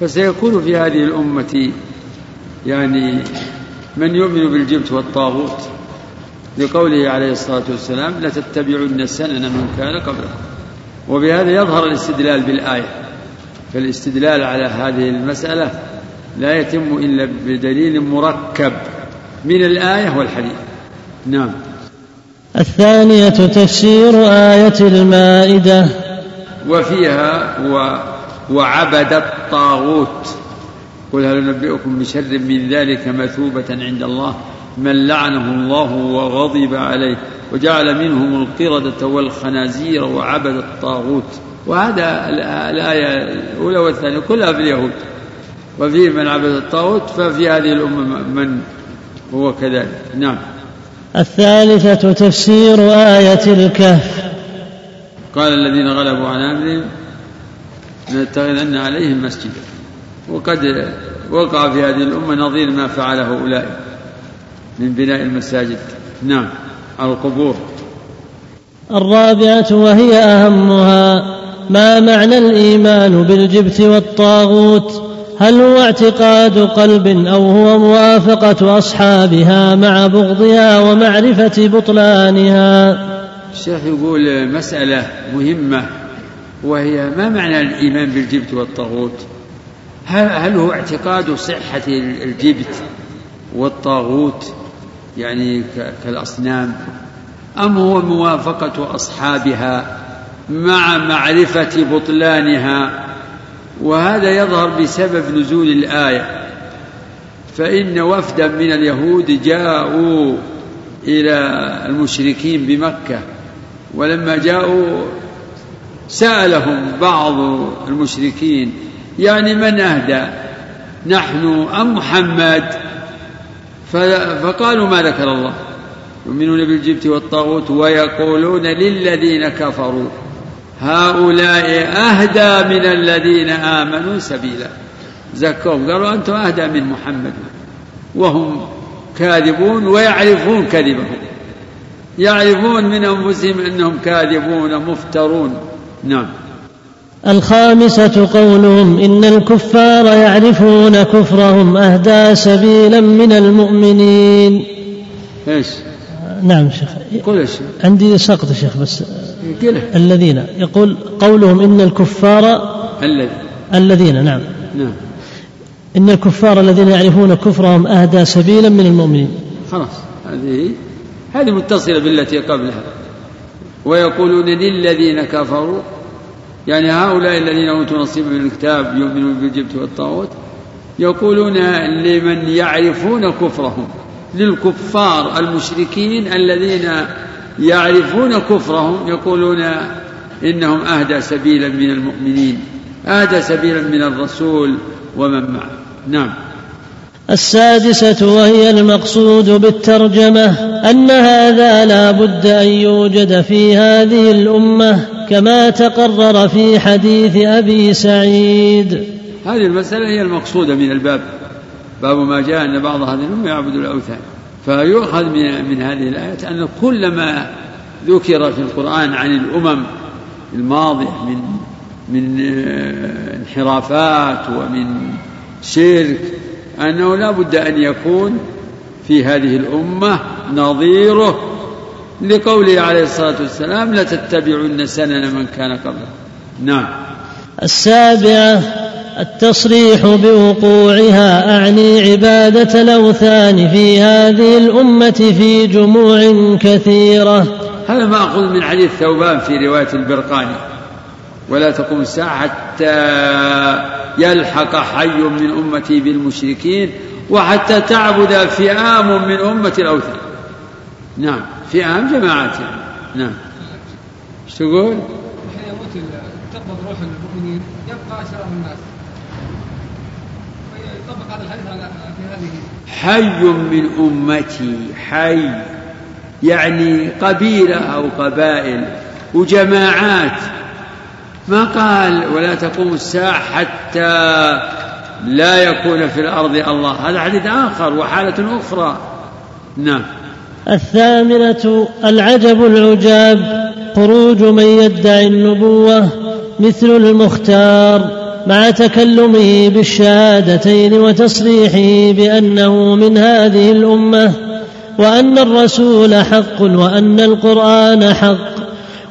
فسيكون في هذه الأمة يعني من يؤمن بالجبت والطاغوت؟ لقوله عليه الصلاة والسلام لتتبعن سنن من كان قبلكم. وبهذا يظهر الاستدلال بالآية. فالاستدلال على هذه المسألة لا يتم إلا بدليل مركب من الآية والحديث. نعم. الثانية تفسير آية المائدة. وفيها و وعبد الطاغوت. قل هل ننبئكم بشر من ذلك مثوبة عند الله؟ من لعنه الله وغضب عليه. وجعل منهم القردة والخنازير وعبد الطاغوت. وهذا الآية الأولى والثانية كلها في اليهود. وفيه من عبد الطاغوت ففي هذه الأمة من هو كذلك. نعم. الثالثة تفسير آية الكهف. قال الذين غلبوا عن أمرهم لنتخذن عليهم مسجدا. وقد وقع في هذه الأمة نظير ما فعله أولئك من بناء المساجد. نعم. على القبور. الرابعة وهي أهمها ما معنى الإيمان بالجبت والطاغوت؟ هل هو اعتقاد قلب أو هو موافقة أصحابها مع بغضها ومعرفة بطلانها؟ الشيخ يقول مسألة مهمة وهي ما معنى الإيمان بالجبت والطاغوت؟ هل هو اعتقاد صحة الجبت والطاغوت يعني كالأصنام؟ أم هو موافقة أصحابها مع معرفة بطلانها؟ وهذا يظهر بسبب نزول الآية. فإن وفدا من اليهود جاءوا إلى المشركين بمكة ولما جاءوا سألهم بعض المشركين يعني من أهدى نحن أم محمد؟ فقالوا ما ذكر الله. يؤمنون بالجبت والطاغوت ويقولون للذين كفروا. هؤلاء أهدى من الذين آمنوا سبيلا. زكوهم قالوا أنتم أهدى من محمد. وهم كاذبون ويعرفون كذبهم. يعرفون من أنفسهم أنهم كاذبون مفترون. نعم. الخامسة قولهم إن الكفار يعرفون كفرهم أهدى سبيلا من المؤمنين. إيش؟ نعم شيخ. إيش؟ عندي سقط شيخ بس الذين يقول قولهم إن الكفار الذي الذين نعم. نعم. إن الكفار الذين يعرفون كفرهم أهدى سبيلا من المؤمنين. خلاص. هذه هذه متصلة بالتي قبلها. ويقولون للذين كفروا يعني هؤلاء الذين أوتوا نصيبا من الكتاب يؤمنون بالجبت والطاغوت يقولون لمن يعرفون كفرهم للكفار المشركين الذين يعرفون كفرهم يقولون إنهم أهدى سبيلا من المؤمنين أهدى سبيلا من الرسول ومن معه. نعم. السادسة وهي المقصود بالترجمة أن هذا لا بد أن يوجد في هذه الأمة كما تقرر في حديث أبي سعيد. هذه المسألة هي المقصودة من الباب. باب ما جاء أن بعض هذه الأمة يعبد الأوثان. فيؤخذ من, من هذه الآية أن كل ما ذكر في القرآن عن الأمم الماضية من من انحرافات ومن شرك أنه لا بد أن يكون في هذه الأمة نظيره لقوله عليه الصلاة والسلام لتتبعن سنن من كان قبله. نعم. السابعة التصريح بوقوعها أعني عبادة الأوثان في هذه الأمة في جموع كثيرة. هذا مأخوذ من حديث ثوبان في رواية البرقاني. ولا تقوم الساعة حتى يلحق حي من أمتي بالمشركين وحتى تعبد فئام من أمة الأوثان. نعم فئام جماعات نعم. إيش تقول؟ حين يموت تقبض روح المؤمنين يبقى أشرار الناس. حي من أمتي حي. يعني قبيلة أو قبائل وجماعات ما قال ولا تقوم الساعة حتى لا يكون في الأرض الله. هذا حديث آخر وحالة أخرى. نعم. الثامنة العجب العجاب خروج من يدعي النبوة مثل المختار. مع تكلمه بالشهادتين وتصريحه بأنه من هذه الأمة وأن الرسول حق وأن القرآن حق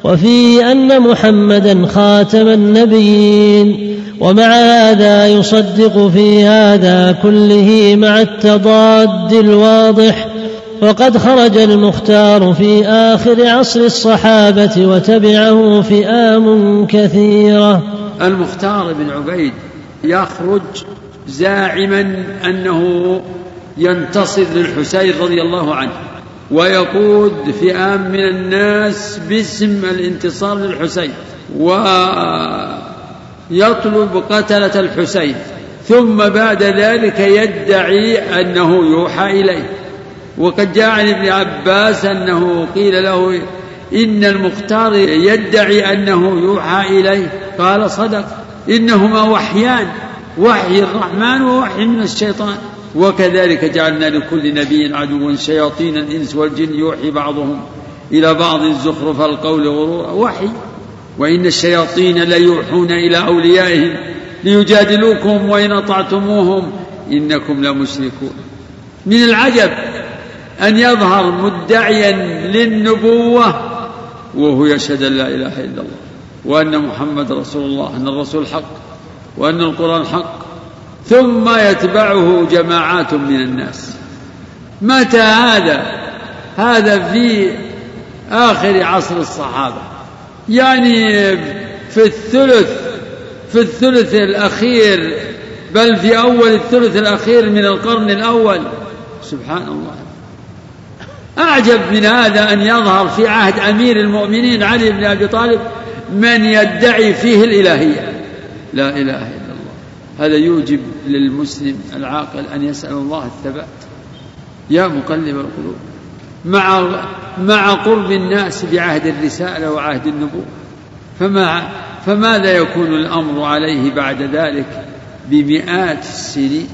وفيه أن محمدا خاتم النبيين ومع هذا يصدق في هذا كله مع التضاد الواضح وقد خرج المختار في آخر عصر الصحابة وتبعه فئام كثيرة. المختار بن عبيد يخرج زاعما أنه ينتصر للحسين رضي الله عنه ويقود فئام من الناس باسم الانتصار للحسين ويطلب قتلة الحسين ثم بعد ذلك يدعي أنه يوحى إليه وقد جاء عن ابن عباس أنه قيل له إن المختار يدعي أنه يوحى إليه. قال صدق. إنهما وحيان. وحي الرحمن ووحي من الشيطان. وكذلك جعلنا لكل نبي عدوا شياطين الإنس والجن يوحي بعضهم إلى بعض زخرف القول غرورا وحي. وإن الشياطين ليوحون إلى أوليائهم ليجادلوكم وإن أطعتموهم إنكم لمشركون. من العجب أن يظهر مدعيا للنبوة وهو يشهد أن لا إله إلا الله وأن محمد رسول الله أن الرسول حق وأن القرآن حق. ثم يتبعه جماعات من الناس. متى هذا؟ هذا في آخر عصر الصحابة. يعني في الثلث في الثلث الأخير بل في أول الثلث الأخير من القرن الأول. سبحان الله. أعجب من هذا أن يظهر في عهد أمير المؤمنين علي بن أبي طالب من يدعي فيه الإلهية. لا إله إلا الله. هذا يوجب للمسلم العاقل أن يسأل الله الثبات. يا مقلب القلوب. مع مع قرب الناس بعهد الرسالة وعهد النبوة. فما فماذا يكون الأمر عليه بعد ذلك بمئات السنين؟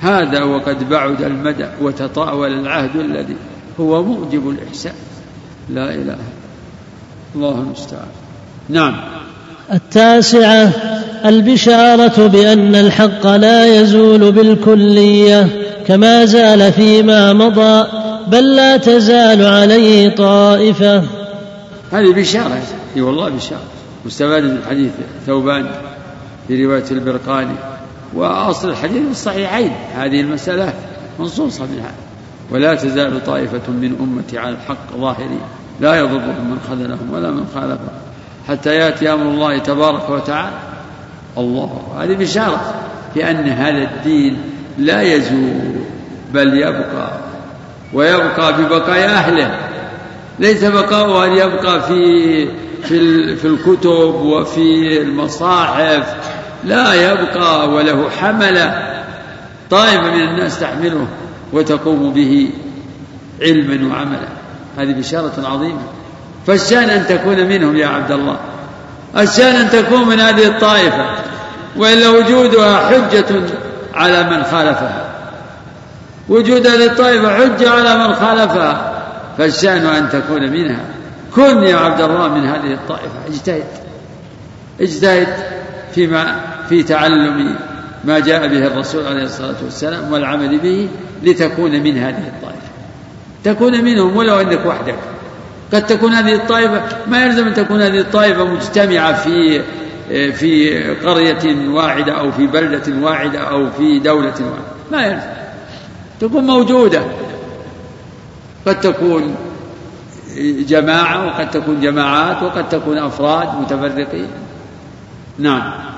هذا وقد بعد المدى وتطاول العهد الذي هو موجب الإحسان. لا إله. الله المستعان. نعم. التاسعة البشارة بأن الحق لا يزول بالكلية كما زال فيما مضى بل لا تزال عليه طائفة. هذه بشارة. إي والله بشارة. مستفاد من حديث ثوبان في رواية البرقاني. وأصل الحديث في الصحيحين. هذه المسألة منصوصة منها ولا تزال طائفة من أمتي على الحق ظاهرين لا يضرهم من خذلهم ولا من خالفهم. حتى يأتي أمر الله تبارك وتعالى. الله. هذه بشارة بأن هذا الدين لا يزول بل يبقى. ويبقى ببقاء أهله. ليس بقاؤه أن يبقى في في في الكتب وفي المصاحف. لا يبقى وله حملة طائفة من الناس تحمله. وتقوم به علما وعملا. هذه بشارة عظيمة. فالشأن أن تكون منهم يا عبد الله. الشأن أن تكون من هذه الطائفة. وإلا وجودها حجة على من خالفها. وجود هذه الطائفة حجة على من خالفها. فالشأن أن تكون منها. كن يا عبد الله من هذه الطائفة. اجتهد. اجتهد فيما في تعلم ما جاء به الرسول عليه الصلاة والسلام والعمل به لتكون من هذه الطائفة. تكون منهم ولو أنك وحدك. قد تكون هذه الطائفة ما يلزم أن تكون هذه الطائفة مجتمعة في في قرية واحدة أو في بلدة واحدة أو في دولة واحدة. ما يلزم. تكون موجودة. قد تكون جماعة وقد تكون جماعات وقد تكون أفراد متفرقين. نعم.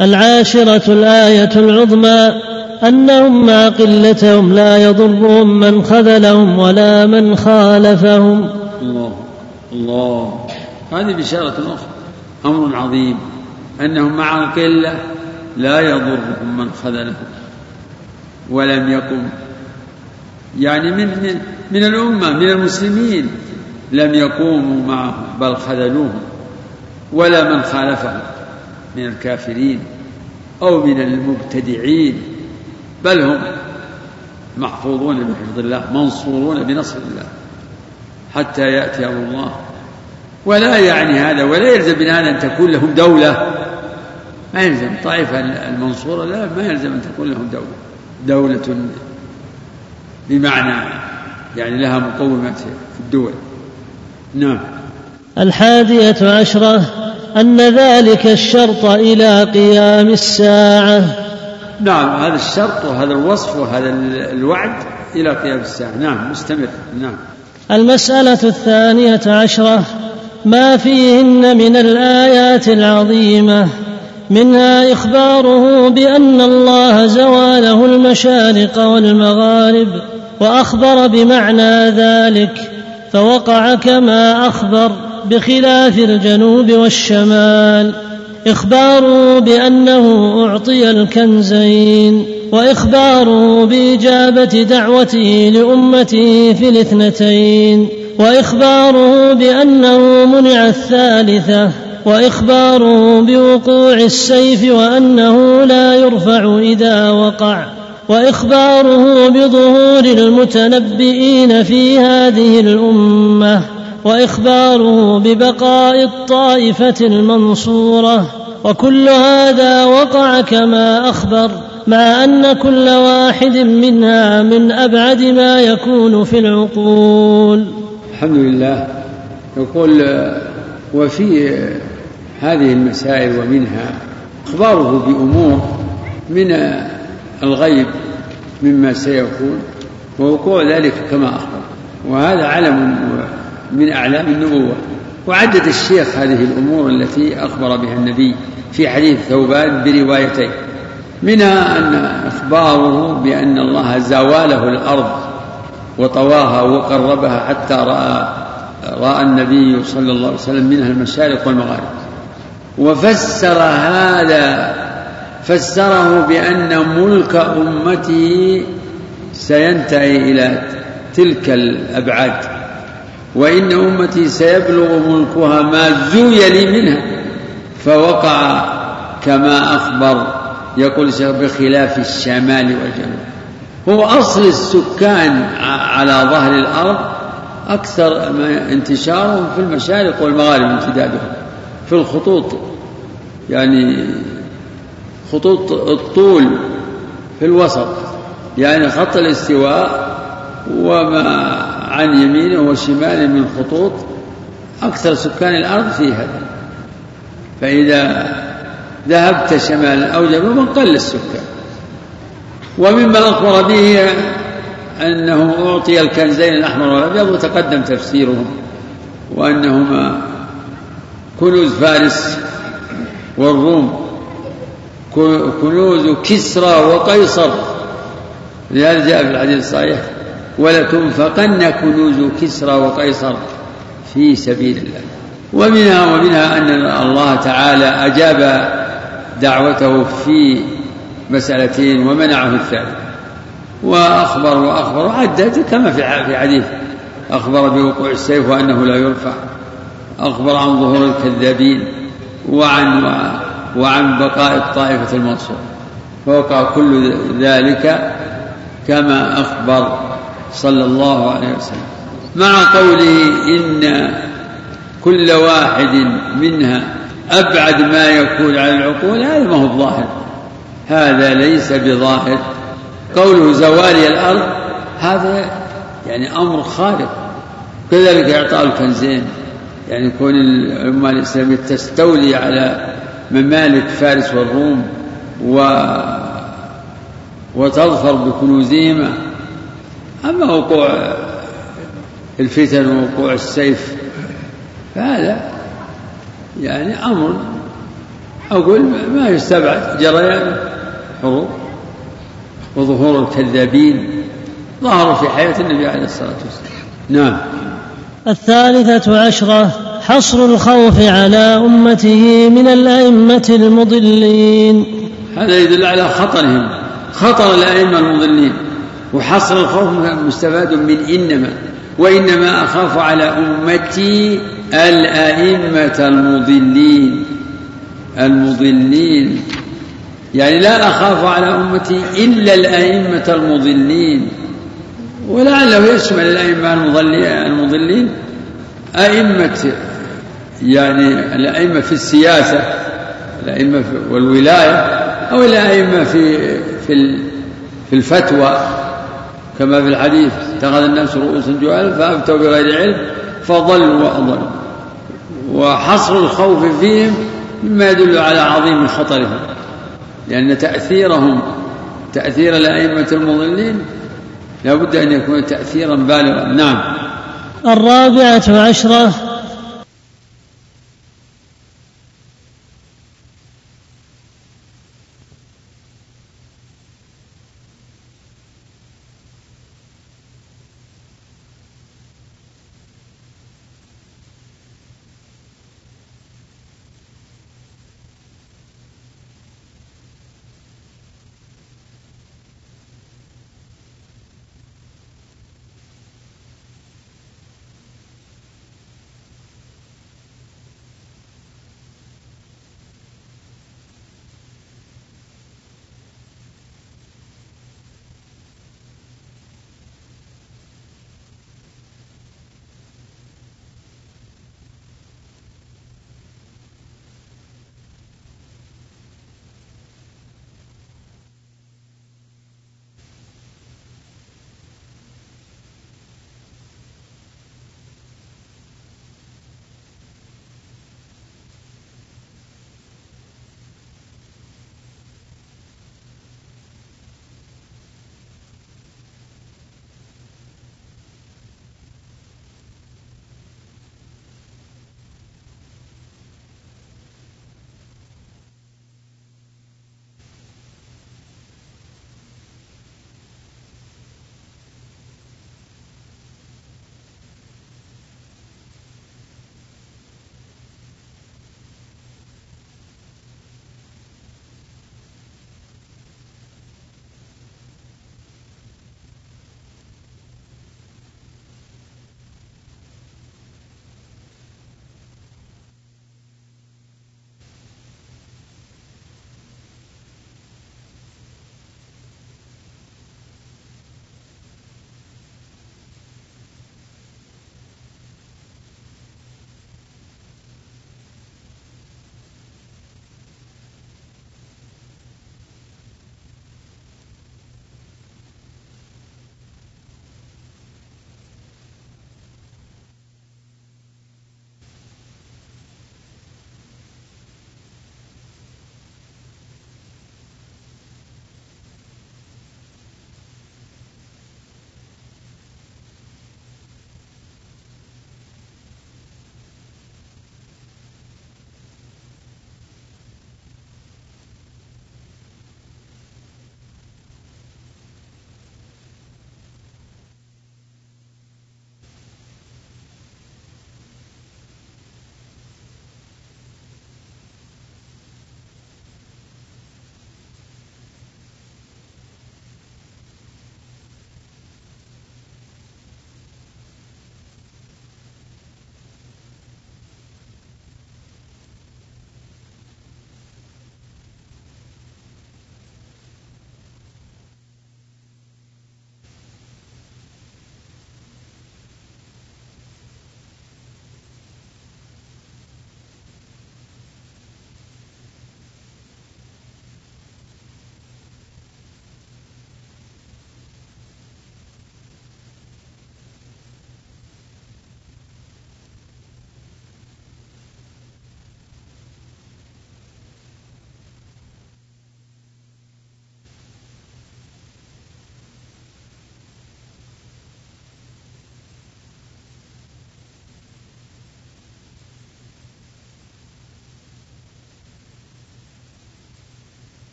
العاشرة الآية العظمى أنهم مع قلتهم لا يضرهم من خذلهم ولا من خالفهم. الله الله. هذه بشارة أخرى. أمر عظيم. أنهم مع القلة لا يضرهم من خذلهم ولم يقم يعني من من, من الأمة من المسلمين لم يقوموا معهم بل خذلوهم ولا من خالفهم. من الكافرين أو من المبتدعين بل هم محفوظون بحفظ الله منصورون بنصر الله حتى يأتي أمر الله. ولا يعني هذا ولا يلزم من هذا أن تكون لهم دولة. ما يلزم الطائفة المنصورة لا ما يلزم أن تكون لهم دولة. دولة بمعنى يعني لها مقومات في الدول. نعم. الحادية عشرة أن ذلك الشرط إلى قيام الساعة. نعم هذا الشرط وهذا الوصف وهذا الوعد إلى قيام الساعة. نعم مستمر. نعم. المسألة الثانية عشرة ما فيهن من الآيات العظيمة منها إخباره بأن الله زواله المشارق والمغارب وأخبر بمعنى ذلك فوقع كما أخبر. بخلاف الجنوب والشمال إخباره بأنه أعطي الكنزين وإخباره بإجابة دعوته لأمته في الاثنتين وإخباره بأنه منع الثالثة وإخباره بوقوع السيف وأنه لا يرفع إذا وقع وإخباره بظهور المتنبئين في هذه الأمة. وإخباره ببقاء الطائفة المنصورة. وكل هذا وقع كما أخبر مع أن كل واحد منها من أبعد ما يكون في العقول. الحمد لله. يقول وفي هذه المسائل ومنها إخباره بأمور من الغيب مما سيكون ووقوع ذلك كما أخبر. وهذا علم من أعلام النبوة. وعدد الشيخ هذه الأمور التي أخبر بها النبي في حديث ثوبان بروايتين. منها أن إخباره بأن الله زوى له الأرض وطواها وقربها حتى رأى رأى النبي صلى الله عليه وسلم منها المشارق والمغارب. وفسر هذا فسره بأن ملك أمته سينتهي إلى تلك الأبعاد. وإن أمتي سيبلغ ملكها ما زوي لي منها فوقع كما أخبر يقول الشيخ بخلاف الشمال والجنوب. هو أصل السكان على ظهر الأرض أكثر انتشارهم في المشارق والمغارب امتدادهم في الخطوط يعني خطوط الطول في الوسط يعني خط الاستواء وما عن يمينه وشماله من خطوط أكثر سكان الأرض في هذا. فإذا ذهبت شمالا أو جنوبا قل السكان. ومما أخبر به أنه أعطي الكنزين الأحمر والأبيض وتقدم تفسيرهم وأنهما كنوز فارس والروم كنوز كسرى وقيصر. لهذا جاء في الحديث الصحيح. ولتنفقن كنوز كسرى وقيصر في سبيل الله. ومنها ومنها أن الله تعالى أجاب دعوته في مسألتين ومنعه الثالث وأخبر وأخبر وعدد كما في حديث أخبر بوقوع السيف وأنه لا يرفع. أخبر عن ظهور الكذابين وعن وعن بقاء الطائفة المنصورة. فوقع كل ذلك كما أخبر صلى الله عليه وسلم. مع قوله إن كل واحد منها أبعد ما يكون على العقول هذا ما هو الظاهر. هذا ليس بظاهر. قوله زوالي الأرض هذا يعني أمر خارق. كذلك إعطاء الكنزين. يعني كون الأمة الإسلامية تستولي على ممالك فارس والروم و وتظفر بكنوزهما. أما وقوع الفتن ووقوع السيف فهذا يعني أمر أقول ما يستبعد جريان حروب وظهور الكذابين ظهروا في حياة النبي عليه الصلاة والسلام. نعم. الثالثة عشرة حصر الخوف على أمته من الأئمة المضلين. هذا يدل على خطرهم خطر الأئمة المضلين. وحصر الخوف مستفاد من إنما وإنما أخاف على أمتي الأئمة المضلين. المضلين. يعني لا أخاف على أمتي إلا الأئمة المضلين. ولعله يشمل الأئمة المضلين أئمة يعني الأئمة في السياسة الأئمة والولاية أو الأئمة في في في الفتوى. كما في الحديث اتخذ الناس رؤوسا جهالا فأفتوا بغير علم فضلوا وأضلوا. وحصر الخوف فيهم مما يدل على عظيم خطرهم لأن تأثيرهم تأثير الأئمة المضلين لا بد أن يكون تأثيرا بالغا. نعم. الرابعة عشرة